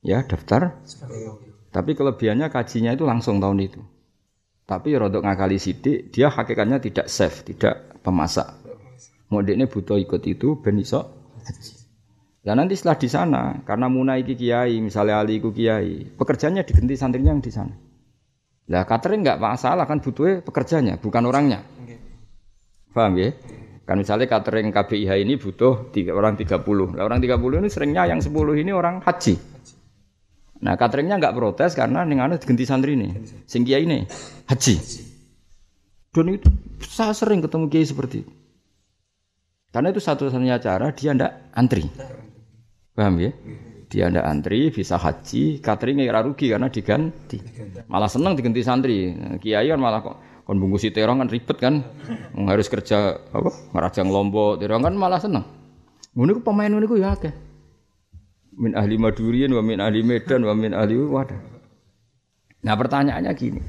Ya, daftar sebagai koki. Tapi kelebihannya kajinya itu langsung tahun itu. Tapi rodok ngakali sidik, dia hakikatnya tidak safe, tidak pemasak. Modeknya butuh ikut itu ben iso haji. Nah nanti setelah di sana, karena Muna iki kiai, misalnya Ali iku kiai, pekerjaannya diganti santrinya yang di sana. Lah catering nggak masalah kan butuhnya pekerjanya, bukan orangnya. Paham ya? Kan misalnya catering KBIH ini butuh tiga, orang 30. Nah, orang 30 ini seringnya yang 10 ini orang haji. Nah, cateringnya nggak protes karena ning anu diganti santri ini. Sing kiai ini haji. Dan itu saya sering ketemu kiai seperti itu. Karena itu satu-satunya cara dia ndak antri. Paham ya? Dia ndak antri, bisa haji, cateringnya ya rugi karena diganti. Malah seneng diganti santri. Kiai kan malah kok kon bungkusi terong kan ribet kan. Harus kerja apa? Ngerajang lombok, terong kan malah seneng. Ngono pemain ngono ya akeh. Min ahli Madurian wa min ahli Medan wa min ahli Wadah. Nah pertanyaannya gini,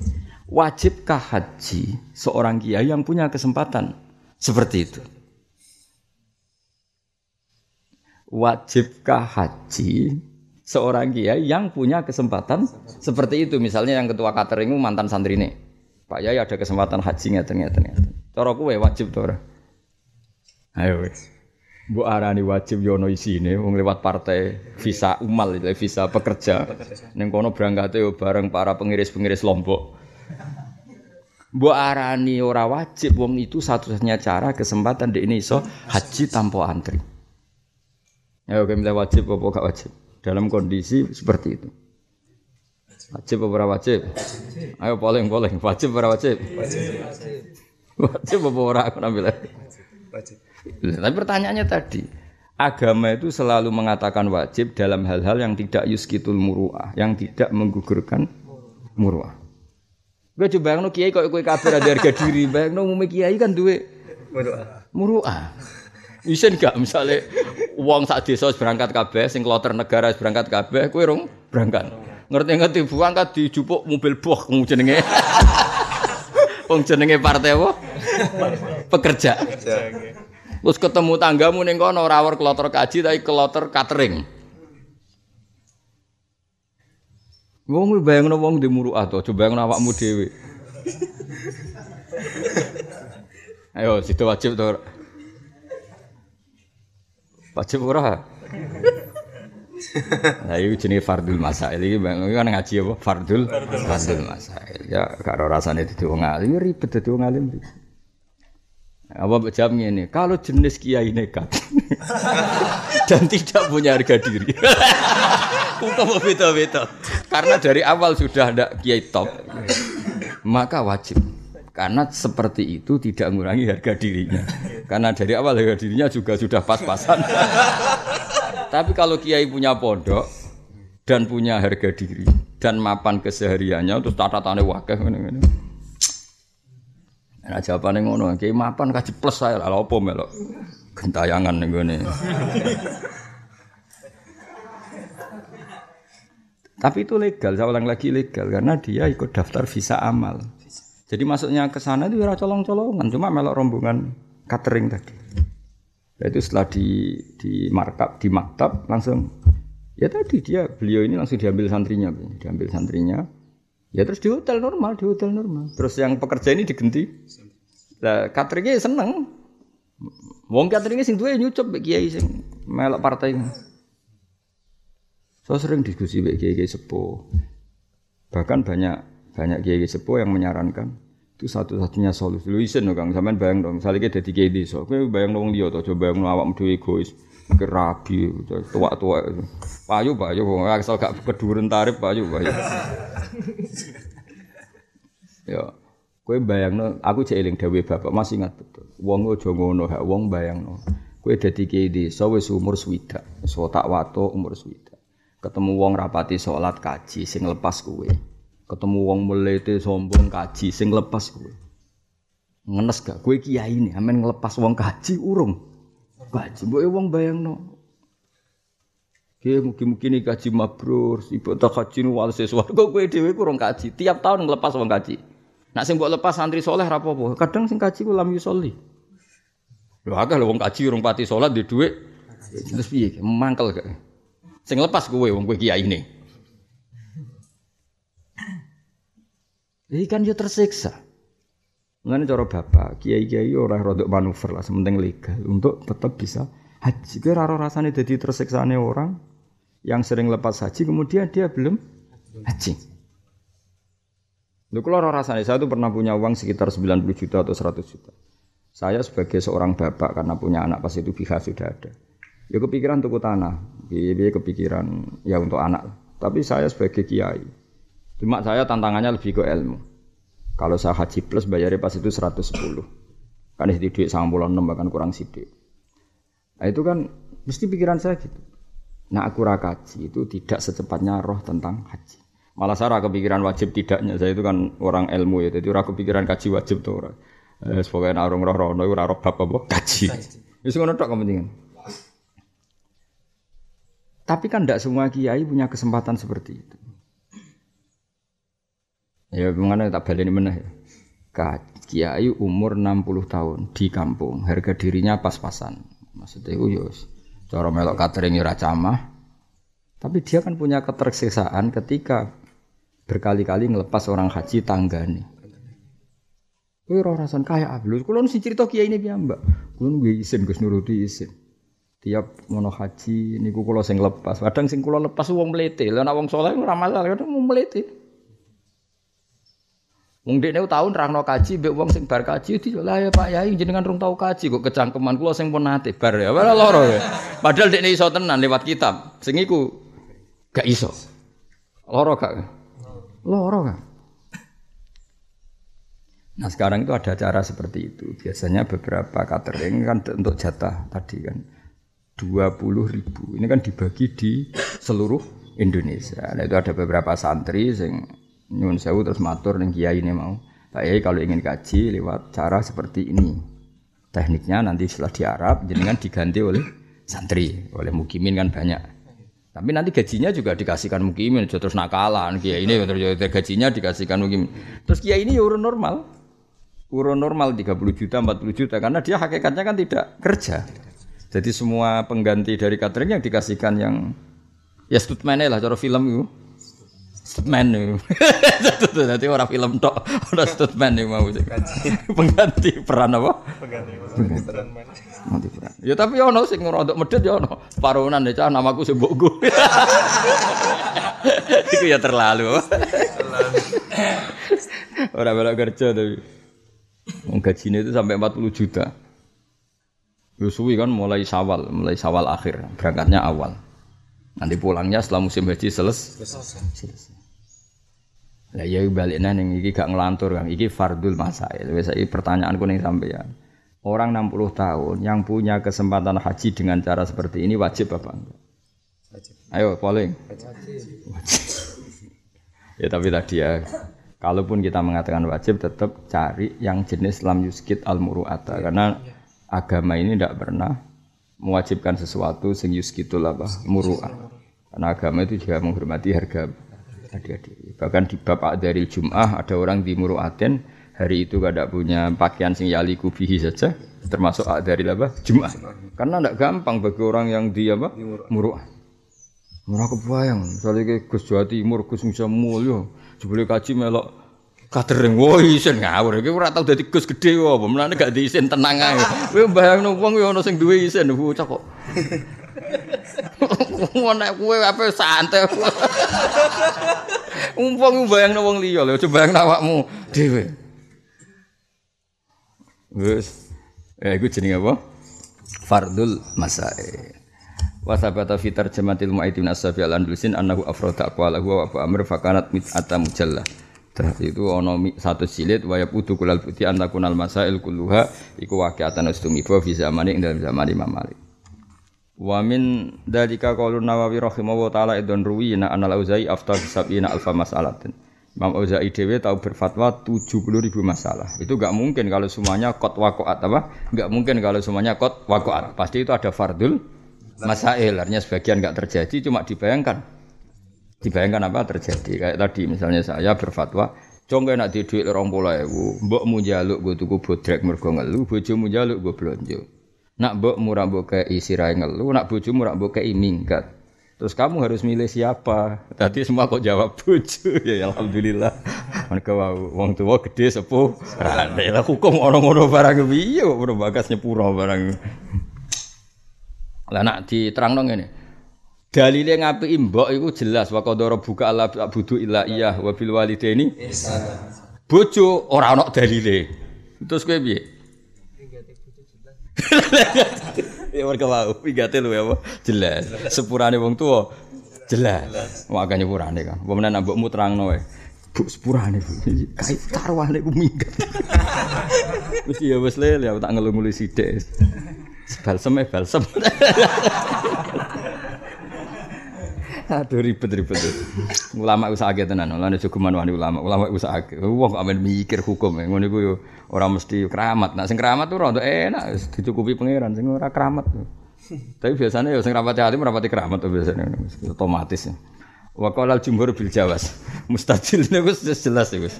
wajibkah haji seorang kiai yang punya kesempatan seperti itu? Wajibkah haji seorang kiai yang punya kesempatan seperti itu? Misalnya yang ketua cateringmu mantan santri ini. Pak Yai ada kesempatan haji ngeten ngeten ngeten. Cara kowe wajib ora? Ayo wis. Bu arani wajib yono isine wong lewat partai visa umal itu visa pekerja. Ning kono berangkate bareng para pengiris-pengiris Lombok. Mbok arani ora wajib wong itu satu-satunya cara kesempatan di ini iso haji tanpa antri. Ya oke minta wajib apa gak wajib? Dalam kondisi seperti itu. Wajib apa wajib? Ayo polling-polling, wajib apa wajib? Wajib. Wajib apa ora aku ambil Wajib. Tapi pertanyaannya tadi, agama itu selalu mengatakan wajib dalam hal-hal yang tidak yuskitul muruah, yang tidak menggugurkan muruah. Gue coba bayangno kiai kok kowe kabeh ada harga diri, bayangno umume kiai kan duwe muruah. Muruah. Bisa enggak misalnya uang saat desa berangkat kabeh, sing kloter negara berangkat kabeh, kowe rong berangkat. Ngerti-ngerti berangkat dijupuk mobil boh kamu jenenge. [LAUGHS] Wong jenenge partai apa? Pekerja. Terus ketemu tanggamu ning kono ora kloter kaji tapi kloter catering. Wong bayangno wong di muruah to, coba bayangno awakmu dhewe. Ayo, situ wajib to. Wajib ora? Nah, itu jenis fardul masail. Ini kan ngaji apa? Fardul, fardul masail. Ya, karo rasanya itu wong alim, ribet itu wong alim. Apa jawab ini? Kalau jenis kiai nekat [LAUGHS] dan tidak punya harga diri. [LAUGHS] Hukum beda-beda. Karena dari awal sudah ada kiai top, maka wajib. Karena seperti itu tidak mengurangi harga dirinya. Karena dari awal harga dirinya juga sudah pas-pasan. [LAUGHS] Tapi kalau kiai punya pondok dan punya harga diri dan mapan kesehariannya terus tata tane wakeh ngene-ngene. Nah jawabannya ngono, kiai mapan kasih plus saya lah apa melok gentayangan gue Tapi itu legal, saya ulang lagi legal karena dia ikut daftar visa amal. Jadi masuknya ke sana itu ya colong-colongan, cuma melok rombongan catering tadi. Nah, itu setelah di di markup di maktab langsung ya tadi dia beliau ini langsung diambil santrinya, diambil santrinya. Ya terus di hotel normal, di hotel normal. Terus yang pekerja ini digenti. Lah cateringnya seneng. Wong cateringnya sing duwe nyucup kiai sing melok partai. Saya sering diskusi dengan kiai sepuh. Bahkan banyak banyak kiai sepuh yang menyarankan itu satu-satunya solusi. Lu dong, Kang, sampean bayang dong. Misalnya kita di kiai desa, kowe bayang dong dia tuh, coba bayang awak dhewe egois. Mikir rabi, tua-tua. Payu, payu, asal gak keduren tarif, payu, payu. [LAUGHS] ya, kowe bayang aku cek dewi bapak masih ingat betul. Wong ojo ngono, wong bayang no. Kowe dadi kiai desa wis umur swidak, tak wato umur swidak ketemu wong rapati sholat kaji sing lepas kue ketemu wong melete sombong kaji sing lepas kue Ngenes gak kowe kiai ini amen ngelepas wong kaji urung. Kaji mbok wong bayangno. Ki mugi-mugi nih kaji mabrur, ibu tak kaji nu wal sesuatu. Kok kowe dhewe kurang kaji, tiap tahun ngelepas wong kaji. Nak sing mbok lepas santri soleh ra apa-apa. Kadang sing kaji ku lam yusolli. Lho akeh lho wong kaji urung pati salat di dhuwit. Terus piye? Mangkel gak? Sing lepas kowe wong kowe kiai ini. Ini kan dia tersiksa. Mengenai cara bapak, kiai-kiai orang rodok manuver lah, sementing legal untuk tetap bisa haji. Kira raro rasanya jadi tersiksanya orang yang sering lepas haji, kemudian dia belum haji. Lu kalau rasanya saya tuh pernah punya uang sekitar 90 juta atau 100 juta. Saya sebagai seorang bapak karena punya anak pas itu biha sudah ada. Ya kepikiran tuku tanah, ya kepikiran ya untuk anak. Tapi saya sebagai kiai, cuma saya tantangannya lebih ke ilmu. Kalau saya haji plus bayarnya pas itu 110. Kan itu duit sama bulan 6 bahkan kurang sidik. Nah itu kan mesti pikiran saya gitu. Nah aku rakaji itu tidak secepatnya roh tentang haji. Malah saya kepikiran wajib tidaknya. Saya itu kan orang ilmu ya. Jadi aku pikiran kaji wajib tuh orang. Eh, sebagai narung roh roh, itu roh bab apa kaji. Itu tok kepentingan. Tapi kan tidak semua kiai punya kesempatan seperti itu. Ya mengenai tak baleni meneh ya. Kiai umur 60 tahun di kampung, harga dirinya pas-pasan. Maksudnya itu ya cara melok catering ya camah. Tapi dia kan punya ketersiksaan ketika berkali-kali ngelepas orang haji tangga nih. Kowe ora rasan kaya ablus. Kulo sing cerita kiai ini Mbak? Kulo nggih isin Gus nuruti isin. Tiap ngono haji niku kula sing lepas. Kadang sing kula lepas wong mlete. Lah nek wong saleh ora masalah, kadang mau mlete. Wong dekne tahun rangno kaji mbek wong sing bar kaji lah ya Pak Yai jenengan rung tau kaji kok kecangkeman kula sing pun nate bar ya. Ora loro ya. Padahal dekne iso tenan lewat kitab. Sing iku gak iso. Loro gak? Loro gak? Nah sekarang itu ada cara seperti itu. Biasanya beberapa catering kan untuk jatah tadi kan 20 ribu. Ini kan dibagi di seluruh Indonesia. Nah itu ada beberapa santri yang nyun sewu terus matur ning kiai ini mau. Pak Yai kalau ingin kaji lewat cara seperti ini. Tekniknya nanti setelah di Arab jenengan diganti oleh santri, oleh mukimin kan banyak. Tapi nanti gajinya juga dikasihkan mukimin, terus nakalan kiai ini terus gajinya dikasihkan mukimin. Terus kiai ini ya urun normal. Urun normal 30 juta, 40 juta karena dia hakikatnya kan tidak kerja. Jadi semua pengganti dari catering yang dikasihkan yang ya statementnya lah cara film itu stuntman nih. [LAUGHS] Nanti orang film tok, orang stuntman nih mau sih. Pengganti peran apa? Pengganti peran. Pengganti peran. Ya tapi ya ono sing untuk medhit ya ono. Paronan ya cah namaku sing mbokku. [LAUGHS] Iku ya terlalu. Terlalu. Orang bela kerja tapi. Wong gajine itu sampai 40 juta. Yusui kan mulai sawal, mulai sawal akhir, berangkatnya awal. Nanti pulangnya setelah musim haji selesai. selesai. Lah ya baliknya ning iki gak ngelantur Kang. Iki fardul masail. Wis iki pertanyaanku ning sampeyan. Orang 60 tahun yang punya kesempatan haji dengan cara seperti ini wajib apa enggak? Wajib. Ayo polling. Wajib. [LAUGHS] ya tapi tadi ya kalaupun kita mengatakan wajib tetap cari yang jenis lam yuskit al muruata karena agama ini tidak pernah mewajibkan sesuatu sing yuskitul apa muruah. Karena agama itu juga menghormati harga adik-adik. Bahkan di bapak dari Jum'ah ada orang di Muru'aten hari itu gak ada punya pakaian sing yali kubihi saja termasuk dari apa? Jum'ah. Karena tidak gampang bagi orang yang di apa? Muru'ah. Murah kebayang, soalnya ke Gus Jawa Timur, Gus Musa Mulyo, sebelum kaji melok kadering wah isin ngawur. Iki ora tau dadi Gus gedhe apa. Menane gak diisin tenang ae. [LAUGHS] Kowe bayangno wong yo ana sing duwe isin. Bocah kok [LAUGHS] [LAUGHS] nek kowe apa santai [LAUGHS] Umpang bayangno wong liya lho, coba bayangno awakmu dhewe. Wes. Eh iku jenenge apa? Fardul Masail. Wa sabata fi tarjamatil mu'aidin as-safi al-andalusin annahu afrada aqwalahu wa fa amr fa kanat mit'ata mujalla. Terus itu ono satu silit wa yabudu kulal putih antakunal masail kulluha iku waqi'atan ustumifa fi zamani ing dalam zaman Imam Malik. Wa min dalika qaulun Nawawi rahimahullah taala idon ruwina anal auzai aftar sabina alfa mas'alatin. Imam Auza'i dewe tahu berfatwa 70 ribu masalah. Itu nggak mungkin kalau semuanya kot wakoat apa? Nggak mungkin kalau semuanya kot wakoat. Pasti itu ada fardul masail. Artinya sebagian nggak terjadi, cuma dibayangkan. Dibayangkan apa terjadi? Kayak tadi misalnya saya berfatwa, Congke nak di duit orang pola ibu, mbok mu jaluk gue tuku bodrek mergo bojo mu jaluk gue belanja. Nak mbok murah mbok ke isi rai ngelu, nak bojo murah mbok ke minggat. Terus kamu harus milih siapa? Tadi semua kok jawab bojo. [LAUGHS] ya alhamdulillah. Mereka wow, wong tua gede sepuh. Rane lah hukum orang-orang barang piye kok ora bagas nyepuro barang. Lah nak diterangno ngene. Dalile ngapi mbok iku jelas wa qadara buka Allah budu illa iya wa bil walidaini bojo ora ana dalile. Terus kowe piye? [LAUGHS] Ya mereka mau pigate lho ya? Jelas. Sepurane wong tua jelas. Makanya sepurane kan. Pemenan mbokmu terangno wae. Bu sepurane Bu. Kait karwane ku minggat. [LAUGHS] Wis ya wis le ya tak ngelu-ngelu sithik. Balsem eh balsem. [LAUGHS] Aduh ribet-ribet. Ulama usah akeh tenan. Lan jogeman wani ulama. Ulama usah akeh. Wong amen mikir hukum. Ngono iku yo ora mesti keramat. Nah sing keramat tuh rada enak dicukupi pangeran. Sing ora keramat. [LAUGHS] Tapi biasanya yo sing rapati hati rapati keramat tuh biasanya otomatis. Wa qala jumhur bil jawas. [LAUGHS] Mustajil niku jelas ya wis.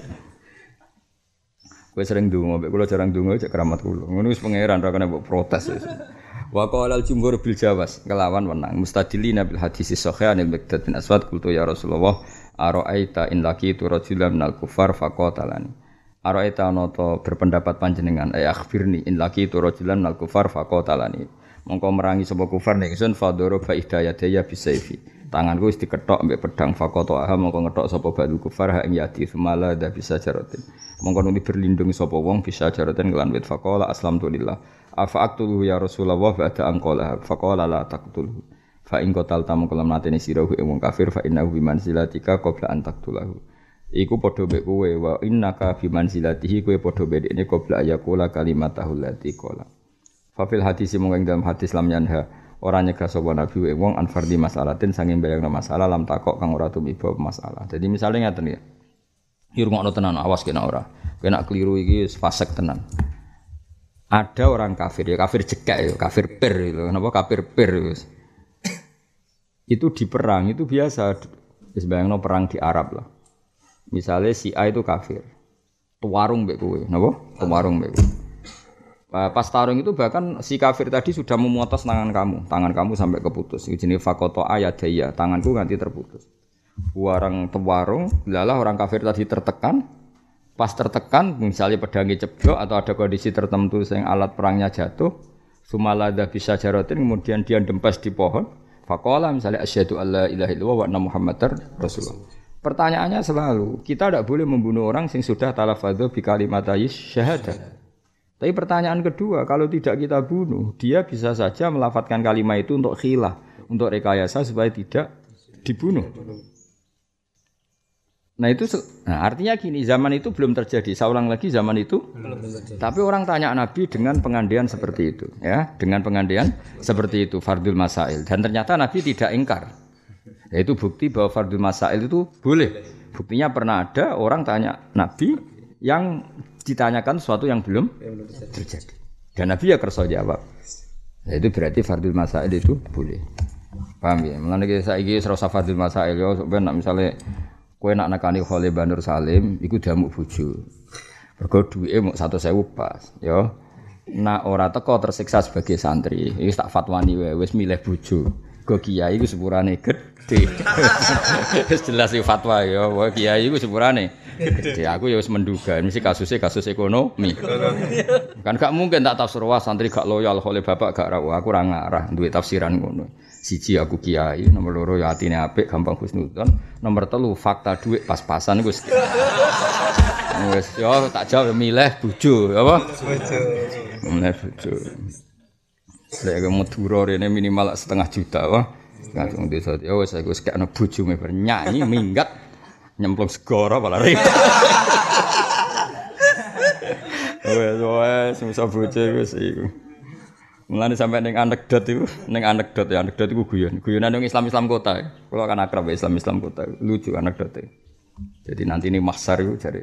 Kowe sering ndonga, mek kula jarang ndonga cek keramat kula. Ngono wis pangeran ra kena mbok protes. Wa qala al jumhur bil jawas kelawan wenang mustadilina bil hadis sahih anil Miqdad bin Aswad qultu ya Rasulullah araaita in laqitu rajulan minal kufar faqatalani Araaita noto berpendapat panjenengan ay akhbirni in laqitu rajulan minal kufar faqatalani mongko merangi sapa kufar nek sun fadoro fa idayataya bisayfi tanganku wis diketok mbek pedang faqata aha mongko ngetok sapa badu kufar ha ing yati semala da bisa jarotin mongko nuli berlindung sapa wong bisa jarotin kelan wit faqala aslamtu lillah. Afa aktuluhu ya Rasulullah ba'da angqala faqala la taqtulhu fa in qatal tamu kalam natene ing wong kafir fa innahu bi manzilatika qabla an taqtulahu iku padha mek kowe wa innaka bi manzilatihi kowe padha bedene qabla ayakula kalimatahu lati qala. Fa fil hadis mung ing dalam hadis lam yanha ora nyegah sapa nabi wong an fardhi masalatin sanging bayangna masalah lam takok kang ora tumiba masalah. Jadi misalnya ngaten ya Irungokno tenan awas kena ora. Kena keliru iki fasek tenan. Ada orang kafir ya kafir jekak ya kafir per itu kenapa kafir per itu itu di perang itu biasa. Sebayangno perang di Arab lah misalnya si A itu kafir. Tuwarung mbek kowe napa? Tuwarung mbek pas tarung itu bahkan si kafir tadi sudah memutus tangan kamu. Tangan kamu sampai keputus. Ini jenis fakoto ayat daya. Tanganku nanti terputus. Warang tewarung lalah orang kafir tadi tertekan. Pas tertekan misalnya pedangnya ceblok atau ada kondisi tertentu yang alat perangnya jatuh sumalada bisa jarotin kemudian dia dempes di pohon fakola misalnya asyhadu alla ilaha illallah wa anna muhammadar rasulullah pertanyaannya selalu kita tidak boleh membunuh orang yang sudah talafadhu bi kalimatai syahadat tapi pertanyaan kedua kalau tidak kita bunuh dia bisa saja melafatkan kalimat itu untuk khilah untuk rekayasa supaya tidak dibunuh Nah itu nah artinya gini zaman itu belum terjadi. Saya ulang lagi zaman itu. Tapi orang tanya Nabi dengan pengandian seperti itu, ya, dengan pengandian seperti itu fardul masail dan ternyata Nabi tidak ingkar. [LAUGHS] Yaitu bukti bahwa fardul masail itu boleh. Buktinya pernah ada orang tanya Nabi yang ditanyakan sesuatu yang belum terjadi. Dan Nabi ya kerso jawab. Nah, itu berarti fardul masail itu boleh. Paham ya? Mulane saya ini serasa fardul masail ya, sebenarnya misalnya Kue nak nakani Khole Banur Salim, iku damuk bojo. Mergo duwike mung 100.000 pas, ya. Nak ora teko tersiksa sebagai santri, iki tak fatwani wae wis milih bojo. Go kiai iku sepurane gede. [LAUGHS] Wis jelas iki fatwa ya, wae kiai iku sepurane gede. Aku ya wis menduga, mesti kasusnya kasus ekonomi. kan gak mungkin tak tafsir wah santri gak loyal oleh bapak gak rawuh. Aku ora ngarah duwe tafsiran ngono. Siji aku kiai, nomor loro ya atine apik, gampang husnudzon. Nomor telu fakta duit pas-pasan iku [LAUGHS] wis yo tak jawab milih bojo, apa? Bojo. Milih bojo. Lek ke Madura rene minimal setengah juta, wah. Langsung desa ya wis aku sekekno bojo me nyanyi minggat nyemplung segara malah repot. [LAUGHS] Wes wes musa bojo wis iku. Mulane sampai neng anekdot itu, neng anekdot ya anekdot itu guyon. Guyonan yang Islam Islam kota. Kalau kan akrab ya Islam Islam kota. Lucu anekdotnya. Jadi nanti ini mahsar itu jadi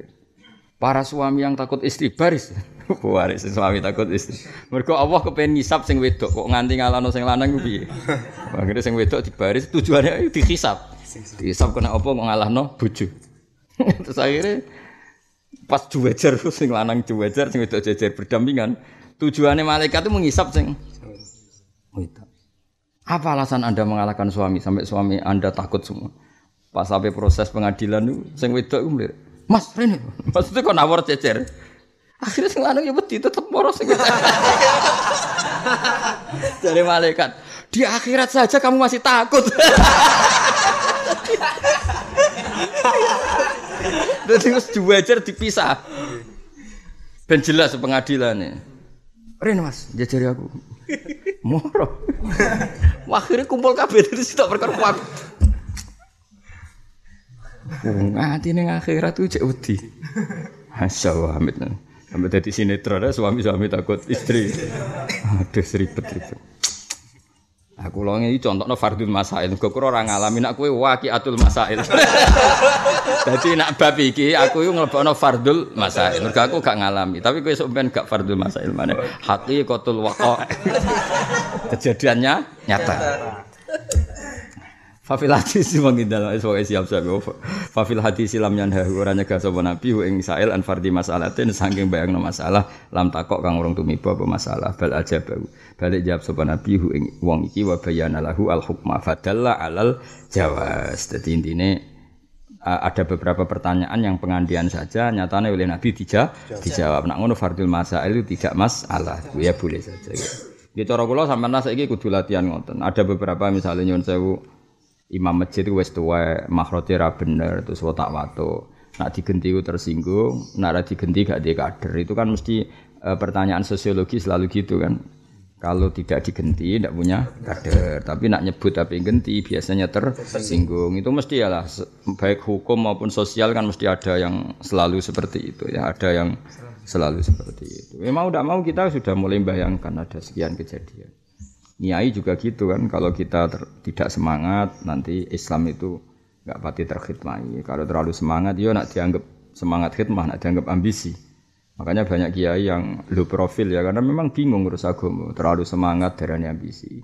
para suami yang takut istri baris. [LAUGHS] Baris suami takut istri. Mergo Allah kepengen ngisap sing wedok kok nganti ngalano sing lanang ku piye. [LAUGHS] Akhirnya sing wedok dibaris tujuannya dihisap. Dihisap kena apa kok ngalahno bojo. [LAUGHS] Terus akhirnya pas juwejer sing lanang juwejer sing wedok jejer berdampingan. Tujuannya malaikat itu mengisap sing wedok. Apa alasan Anda mengalahkan suami sampai suami Anda takut semua? Pas sampai proses pengadilan itu sing wedok melihat, Mas Rene, maksudnya kok nawar cecer. Akhirnya sing lanang ya wedi tetep moro sing Dari malaikat, di akhirat saja kamu masih takut. Dan terus juwajar dipisah. Ben jelas pengadilannya. Ren mas, jajari aku. Moro. Akhirnya kumpul kabeh dari situ perkara kuat. Nganti ning akhirat tuh cek wedi. Masya Allah, Hamid. Sampai dari sinetron ada suami-suami takut istri. Aduh, seribet-ribet. Aku lo ini contohnya fardul masail. Kau kira orang ngalamin aku atul masail. [LAUGHS] Jadi nak bab iki aku itu ngelebokno fardul masail. Mergo aku gak ngalami, tapi kowe sampean gak fardul masail mana? kotul waqa. [LAUGHS] Kejadiannya nyata. Fafil hadis mengindal sebagai siap siap Fafil hadis silam yanha ora nyegah sapa nabi ing sail an fardi masalatin saking bayangno masalah lam takok kang urung tumiba apa masalah bal aja bau. Balik jawab sapa nabi ing wong iki wa bayana lahu al hukma fadalla alal jawaz. Dadi intine ada beberapa pertanyaan yang pengandian saja nyatanya oleh Nabi dijawab, dijawab. Nak ngono fardul masail itu tidak masalah. Ya boleh saja. Di cara kula sampean saiki kudu latihan ngoten. Ada beberapa misalnya nyuwun sewu imam masjid wis tuwa makhrote ra bener terus tak watu nak digenti tersinggung nak ra digenti gak dia kader. Itu kan mesti e, pertanyaan sosiologi selalu gitu kan. Kalau tidak digenti tidak punya kader. Tapi nak nyebut tapi genti biasanya tersinggung. Itu mesti ya lah baik hukum maupun sosial kan mesti ada yang selalu seperti itu ya. Ada yang selalu seperti itu. Memang udah mau kita sudah mulai bayangkan ada sekian kejadian Niai juga gitu kan, kalau kita ter, tidak semangat nanti Islam itu nggak pati terkhidmati. Kalau terlalu semangat, yo nak dianggap semangat khidmah, nak dianggap ambisi. Makanya banyak kiai yang low profil ya, karena memang bingung ngurus agama, terlalu semangat darahnya ambisi.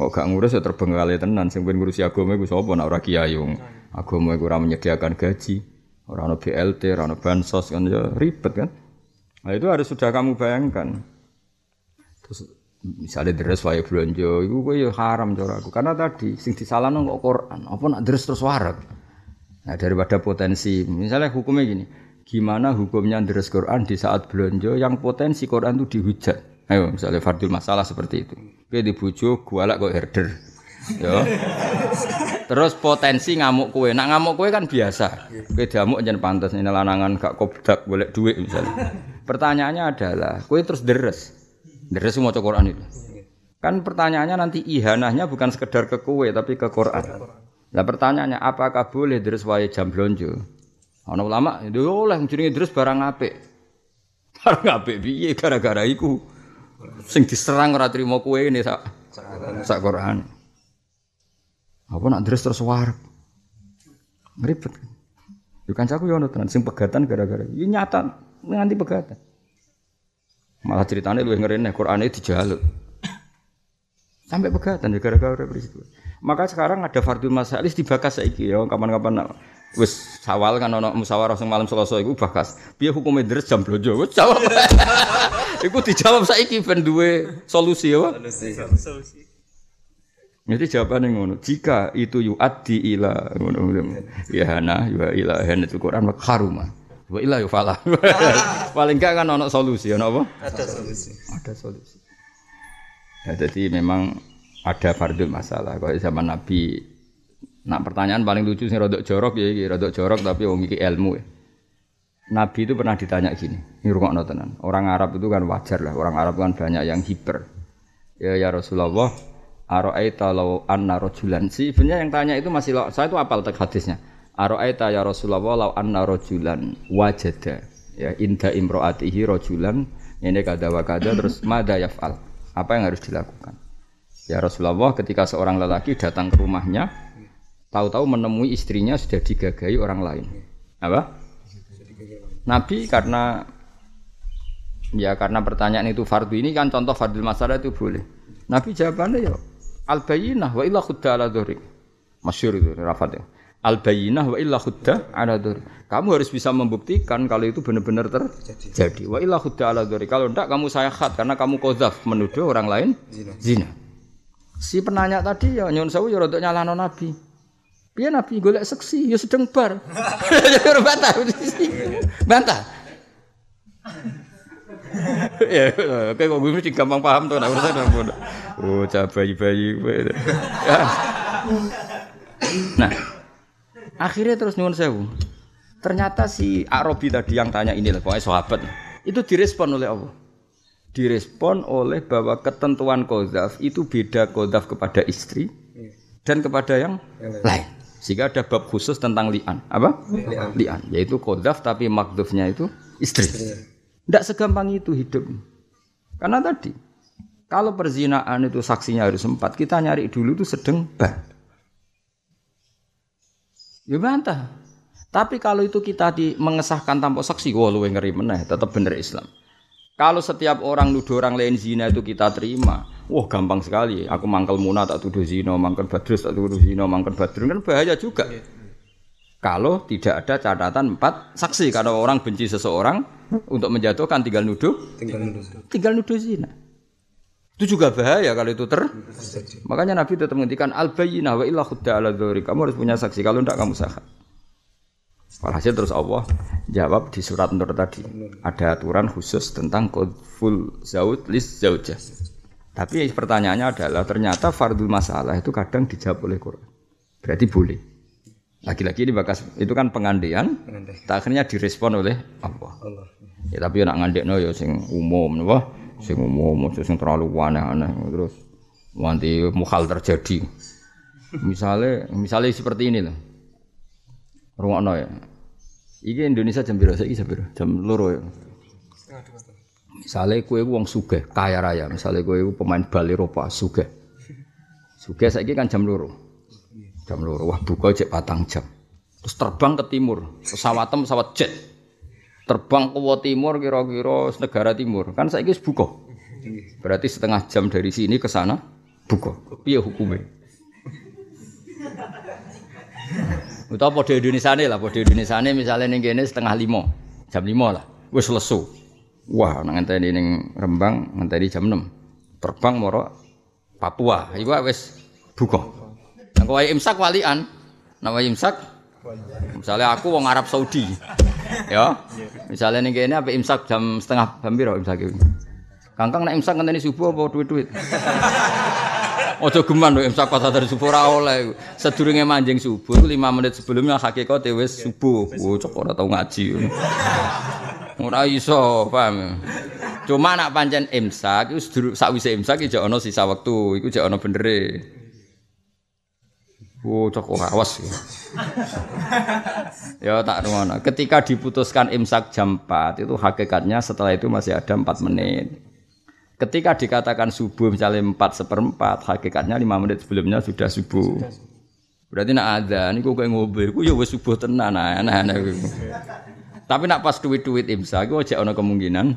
Mau gak ngurus ya terbengkalai tenan, sing ngurusi agama itu sapa nak ora kiai yang agama itu ora menyediakan gaji, ora ono BLT, ora ono bansos kan ya ribet kan. Nah itu harus sudah kamu bayangkan. Terus misalnya deres wae blonjo iku kowe ya haram cara aku. Karena tadi sing disalahno kok Quran. Apa nak deres terus warak? Nah daripada potensi misalnya hukumnya gini. Gimana hukumnya deres Quran di saat blonjo yang potensi Quran itu dihujat? Ayo misalnya fardul masalah seperti itu. Kowe dibujuk gua kok herder. Ya terus potensi ngamuk kue nak ngamuk kue kan biasa. Kue diamuk jangan pantas ini lanangan gak kobdak boleh duit misalnya. Pertanyaannya adalah kue terus deres dari semua Quran itu. Kan pertanyaannya nanti ihanahnya bukan sekedar ke kue tapi ke Quran. Nah pertanyaannya apakah boleh terus wae jam blonjo? Ana ulama itu oleh jenenge terus barang apik. [LAUGHS] Barang apik piye gara-gara iku sing diserang ora trimo kue ini sak sak Quran. Apa nak terus terus warep? Ngribet. Yo kancaku yo ono tenan sing pegatan gara-gara. Ini nyata nganti pegatan. Malah ceritanya lu ngeri nih Quran itu dijaluk. Sampai pegatan ya gara-gara peristiwa. Maka sekarang ada fardhu masalis dibakas saiki ya kapan-kapan wis sawal kan ono musyawarah sing malam Selasa iku bakas. Piye hukume deres jam blojo? Wis jawab. [LAUGHS] iku dijawab saiki ben duwe solusi ya. Solusi. Jadi jawabannya ngono. Jika itu yu'addi ila ngono. Ya hana ya ila hana itu Quran haruma. Wa illa yo falah. [LAUGHS] Paling enggak kan ono solusi, ono apa? Ada solusi. Ada solusi. Ya, jadi memang ada fardul masalah. Kalau zaman Nabi, nak pertanyaan paling lucu sih rodok jorok ya, rodok jorok tapi wong iki ilmu ya. Nabi itu pernah ditanya gini, ini tenan. Orang Arab itu kan wajar lah, orang Arab kan banyak yang hiper. Ya ya Rasulullah, aro'aita law anna rojulan. Sebenarnya yang tanya itu masih saya itu apal teks hadisnya. Aro'aita ya Rasulullah law anna rajulan wajada ya inda imro'atihi rajulan ini kada wa kada terus [CLEARS THROAT] mada yaf'al apa yang harus dilakukan ya Rasulullah ketika seorang lelaki datang ke rumahnya tahu-tahu menemui istrinya sudah digagai orang lain Apa? Nabi karena ya karena pertanyaan itu fardu ini kan contoh fardil masalah itu boleh. Nabi jawabannya ya al bayyinah wa illa khudda ala dhurik. Masyhur itu Rafat ya. Al bayyinah wa illa khudda ala dhurik. Kamu harus bisa membuktikan kalau itu benar-benar terjadi. Wa illa khudda ala dhurik. Kalau enggak kamu saya khat karena kamu kozaf menuduh orang lain zina. Si penanya tadi ya nyun sewu ya rodok nyalano Nabi. Piye Nabi golek seksi ya sedang bar. [LAUGHS] Ya bantah. [LAUGHS] Bantah. [LAUGHS] ya, oke kok mesti gampang paham tuh, nah urusan apa? Oh, cah bayi-bayi. Ya. Nah, akhirnya terus nyuwun sewu. Ternyata si Arabi tadi yang tanya ini lah, pokoknya sahabat. Itu direspon oleh Allah. Direspon oleh bahwa ketentuan kodaf itu beda kodaf kepada istri dan kepada yang lain. Sehingga ada bab khusus tentang li'an. Apa? Li'an. li'an. Yaitu kodaf tapi makdufnya itu istri. Tidak segampang itu hidup. Karena tadi, kalau perzinaan itu saksinya harus empat, kita nyari dulu itu sedang bah. Ya bantah. Tapi kalau itu kita di, mengesahkan tanpa saksi, wah lu ngeri meneh, tetap bener Islam. Kalau setiap orang nuduh orang lain zina itu kita terima, wah gampang sekali. Aku mangkel muna tak tuduh zina, mangkel badrus tak tuduh zina, mangkel badrun kan bahaya juga. Kalau tidak ada catatan empat saksi, karena orang benci seseorang untuk menjatuhkan tinggal nuduh, tinggal nuduh, tinggal nuduh zina. Itu juga bahaya kalau itu ter. Makanya Nabi tetap menghentikan al bayyinah wa illa khudda ala Kamu harus punya saksi, kalau tidak kamu sah. Walhasil terus Allah jawab di surat Nur tadi ada aturan khusus tentang full zaud lis zaujah. Tapi pertanyaannya adalah ternyata fardul masalah itu kadang dijawab oleh Quran. Berarti boleh. Lagi-lagi ini bakas itu kan pengandian, akhirnya direspon oleh Allah. Allah. Ya tapi nak ngandekno ya sing umum napa? Sing umum, sing terlalu aneh-aneh terus nanti mukhal terjadi. Misalnya, misalnya seperti ini loh. Rungokno ya. Iki Indonesia jam berapa saiki jam berapa? Jam loro ya. Misalnya kue wong sugih, kaya raya. Misalnya kue pemain bal Eropa, sugih. Sugih saiki kan jam loro. Jam loro. Wah buka cek patang jam. Terus terbang ke timur. Pesawat pesawat jet. Terbang ke timur kira-kira negara timur. Kan saiki buka. Berarti setengah jam dari sini ke sana buka. Piye hukumnya? Utawa padha Indonesiane lah, padha Indonesiane misalnya ning kene setengah lima, jam lima lah, wis lesu. Wah, nang ngenteni ning Rembang ngenteni jam enam, Terbang moro Papua, iku wis buka. Nang kowe imsak walian. Nama imsak Misalnya aku wong Arab Saudi. ya. Misalnya ning kene apa imsak jam setengah jam piro imsak iki? Kangkang nek imsak ngenteni subuh apa duit-duit? [LAUGHS] Ojo geman lho imsak pas dari subuh ora oleh. Sedurunge manjing subuh 5 menit sebelumnya hakikate wis subuh. Oh cok ora tau ngaji. [LAUGHS] Ora iso, paham. Cuma nak pancen imsak iku sakwise imsak iki ana sisa wektu, iku jek ana benere. Oh cok ora awas. ya [LAUGHS] tak rungono. Ketika diputuskan imsak jam 4 itu hakikatnya setelah itu masih ada 4 menit. Ketika dikatakan subuh misalnya empat seperempat, hakikatnya lima menit sebelumnya sudah subuh. Berarti nak ada, ini kok ngobrol, kok ya wes subuh tenan, nah, nah, nah, Tapi nak pas duit-duit imsa, kok aja ono kemungkinan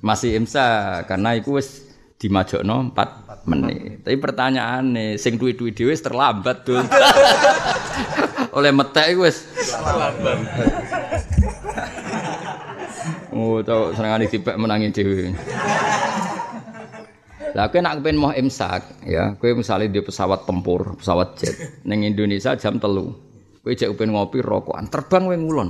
masih imsa, karena itu wes dimajokno empat menit. Tapi pertanyaan nih, sing duit-duit dewe terlambat tuh. [LAUGHS] Oleh metek wes terlambat. Oh, tau senengane dipek menangi dhewe. Lah kowe nak kepen mau imsak, ya, kowe misalnya di pesawat tempur, pesawat jet ning Indonesia jam telu. Kowe jek kepen ngopi rokokan, terbang kowe ngulon.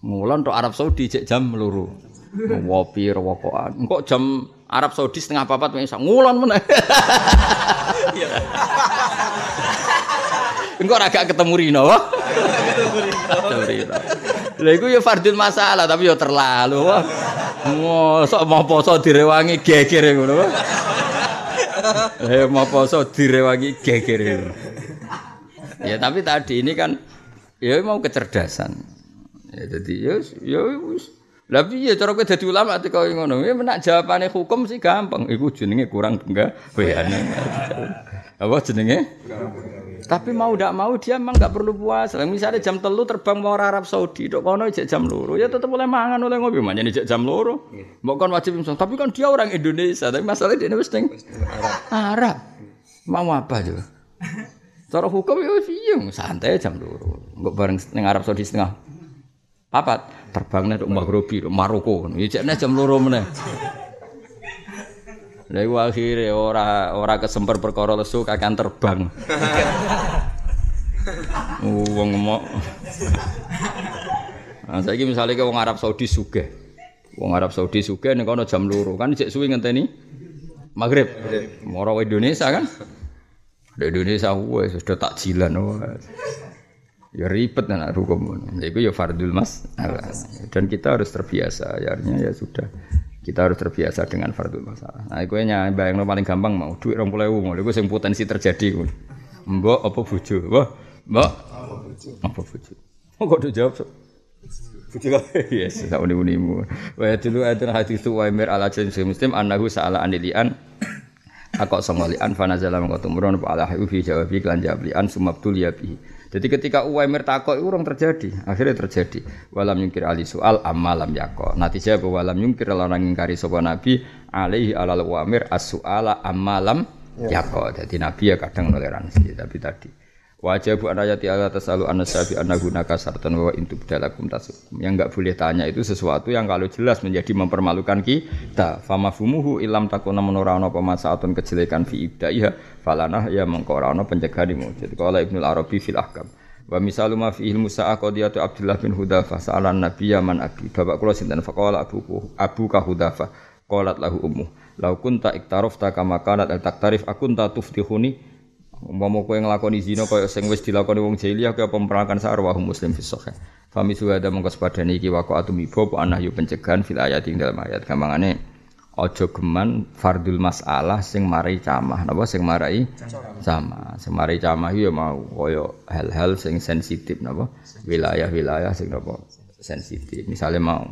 Ngulon tok Arab Saudi jek jam loro. Ngopi rokokan. Engko jam Arab Saudi setengah papat iso ngulon meneh. Engko ora gak ketemu Rino. Ketemu Rino. Lha iku ya fardun masalah tapi ya terlalu. Wah. Mosok mau poso direwangi geger ngono. Eh mau poso direwangi geger. Ya tapi tadi ini kan ya mau kecerdasan. Ya jadi ya ya wis lah piye cara kowe dadi ulama teko ngono? Ya menak jawabane hukum sih gampang. Iku jenenge kurang enggak bayane. [LAUGHS] Apa jenenge? Tapi mau tidak mau dia memang nggak perlu puasa. Misalnya jam telu terbang mau Arab Saudi, dok kono cek jam loro, ya tetap boleh mangan oleh ngopi, mana cek jam loro. Mau kan wajib imsak. Tapi kan dia orang Indonesia, tapi masalahnya dia mesti Arab. Mau apa juga? Cara hukum ya santai jam loro. Enggak bareng neng Arab Saudi setengah. Papat terbangnya dok Maghribi, Maroko. Ya ceknya jam loro meneh. Lha iku akhire ora ora kesemper perkara lesu kakan terbang. [LAUGHS] Wong mok. Nah, saiki misale ke wong Arab Saudi sugih. Wong Arab Saudi sugih nek ana jam loro kan cek suwi ngenteni Maghrib. Moro Indonesia kan. Di Indonesia wes sudah takjilan wes. Ya ribet nak hukum. Itu ya fardul mas. Dan kita harus terbiasa. Ya, ya sudah kita harus terbiasa dengan fardhu masalah. Nah, iku nya bayangno paling gampang mau duit 20.000 ngono iku sing potensi terjadi. Mbok apa bojo? Wah, mbok apa bojo? Oh, kok dijawab so? Bojo kok [LAUGHS] yes, sak uni-unimu. Wa dulu ada hadis Uwaimir ala jin muslim annahu sa'ala anilian Akok songolian fanazala mengko tumurun apa ala fi jawabi lan jawablian sumabtul ya bihi. Jadi ketika Uwaimir takok itu orang terjadi, akhirnya terjadi. Walam yungkir ali soal amalam yako. Nanti saya bahwa walam yungkir orang ingkari sopan Nabi alaihi alal Uwaimir as amalam ya. yako. Jadi Nabi ya kadang toleransi, tapi tadi. Wajib an ayati Allah tasalu an nasabi an gunaka sartan wa intu bidalakum tasukum. Yang enggak boleh tanya itu sesuatu yang kalau jelas menjadi mempermalukan kita. Famafumuhu ilam takuna menorano pemasaatun kejelekan fi ibdaiha falanah ya mengkorano pencegahan Jadi kalau Ibnu Arabi fil ahkam. Wa misalu ma fihi Musa qadiyatu Abdullah bin Hudafa sa'alan nabiyya man abi. Bapak kula sinten faqala abuku abuka Hudafa qalat lahu ummu. Lau kunta iktarafta kama kanat al taktarif akunta tuftihuni Umpama kowe nglakoni zina kaya sing wis dilakoni wong jahiliyah kaya pemperangan sarwahu muslim fi sahih. Fami suwada mongko sepadane iki wako atumibo apa anah yu pencegahan fil ayat ing dalam ayat gampangane aja geman fardul masalah sing marai camah. Napa sing marai? Sama sing marai camah ya mau kaya hal-hal sing sensitif napa? Wilayah-wilayah sing napa? Sensitif. Misalnya mau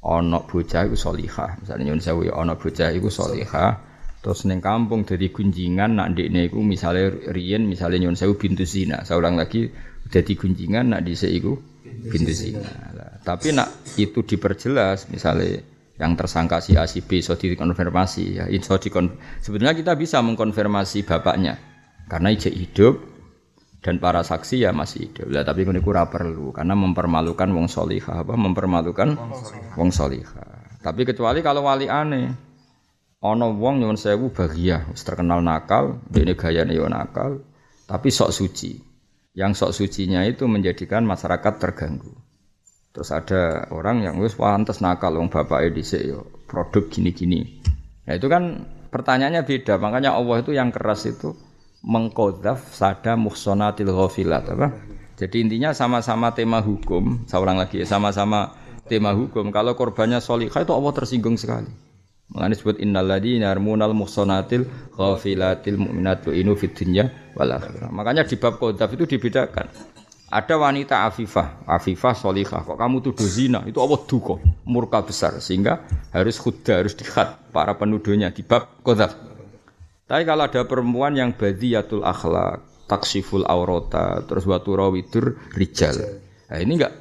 ana bocah iku salihah. Misalnya nyun sewu ana bocah iku salihah. Terus neng kampung jadi gunjingan nak ndekne iku misale riyen misale nyon sewu bintu zina. Seorang lagi jadi gunjingan nak dhisik iku bintu zina. tapi nak itu diperjelas misalnya yang tersangka si A si B so dikonfirmasi. Ya itu dikon sebenarnya kita bisa mengkonfirmasi bapaknya. Karena ijek hidup dan para saksi ya masih hidup. Lah tapi ini kurang perlu. Karena mempermalukan wong solihah apa? Mempermalukan wong solihah tapi kecuali kalau wali aneh ana wong nyuwun sewu bahagia. Terkenal nakal dene gayane yo nakal. Tapi sok suci. Yang sok sucinya itu menjadikan masyarakat terganggu terus ada orang yang wis pantes nakal wong bapake dhisik yo produk gini-gini. Nah itu kan pertanyaannya beda. Makanya Allah itu yang keras itu mengkodaf sada muhsonatil ghafilat apa? Jadi intinya sama-sama tema hukum seorang lagi sama-sama tema hukum. Kalau korbannya solihah itu Allah tersinggung sekali. Mengenai disebut innal ladzina yarmunal muhsanatil ghafilatil mu'minat inu fid dunya. Makanya di bab qadzaf itu dibedakan. Ada wanita afifah, afifah solihah. Kok kamu tuduh zina? Itu Allah duka, murka besar. Sehingga harus khudda, harus dikhat para penuduhnya di bab qadzaf. Tapi kalau ada perempuan yang badiyatul akhlak, taksiful aurota, terus watu rawidur rijal. Nah, ini enggak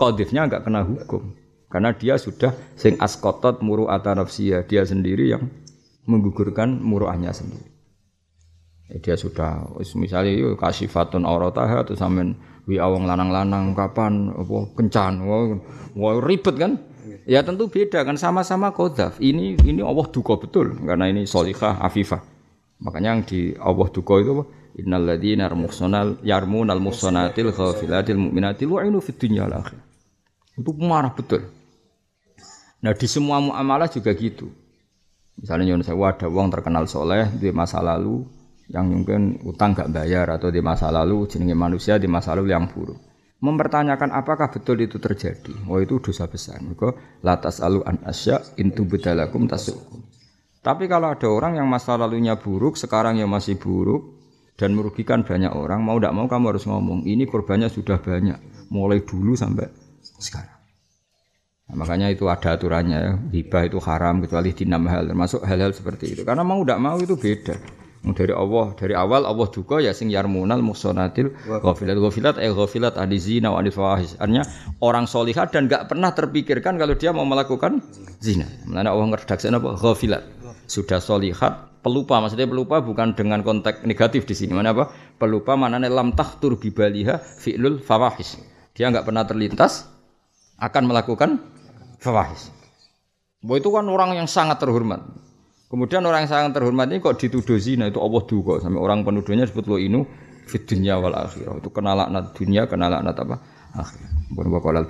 kodifnya enggak kena hukum. Karena dia sudah sing askotot muru atanafsiyah, dia sendiri yang menggugurkan muruahnya sendiri. Dia sudah misalnya yuk kasih fatun aurataha atau samen wi awang lanang-lanang kapan apa kencan wah, wah ribet kan? Ya tentu beda kan sama-sama kodaf. Ini ini Allah duka betul karena ini solihah afifah. Makanya yang di Allah duka itu apa? Innal ladzina yarmunal muhsanatil ghafilatil mu'minatil wa'inu fid dunya akhir itu marah betul. Nah di semua muamalah juga gitu. Misalnya nyuwun sewu ada uang terkenal soleh di masa lalu yang mungkin utang gak bayar atau di masa lalu jenenge manusia di masa lalu yang buruk. Mempertanyakan apakah betul itu terjadi. Oh itu dosa besar. Maka latas alu an asya intu bedalakum tasukum. Tapi kalau ada orang yang masa lalunya buruk, sekarang yang masih buruk dan merugikan banyak orang, mau tidak mau kamu harus ngomong, ini korbannya sudah banyak, mulai dulu sampai sekarang. Nah, makanya itu ada aturannya ya. Hibah itu haram kecuali di enam hal termasuk hal-hal seperti itu. Karena mau tidak mau itu beda. Dari Allah, dari awal Allah duka ya sing yarmunal muhsanatil ghafilat. Ghafilat eh ghafilat adi zina wa anil fawahish. Artinya orang solihat dan nggak pernah terpikirkan kalau dia mau melakukan zina. Mana Allah ngeredaksi apa? Ghafilat. Sudah solihat, pelupa maksudnya pelupa bukan dengan konteks negatif di sini. Mana apa? Pelupa mana lam tahtur bibaliha fi'lul fawahish. Dia nggak pernah terlintas akan melakukan fawahish. Bahwa itu kan orang yang sangat terhormat. Kemudian orang yang sangat terhormat ini kok dituduh zina itu Allah duga sampai orang penuduhnya sebut lo inu fit dunya wal akhirah. Itu kena laknat dunia, kena laknat apa? Akhir. Bukan bakal al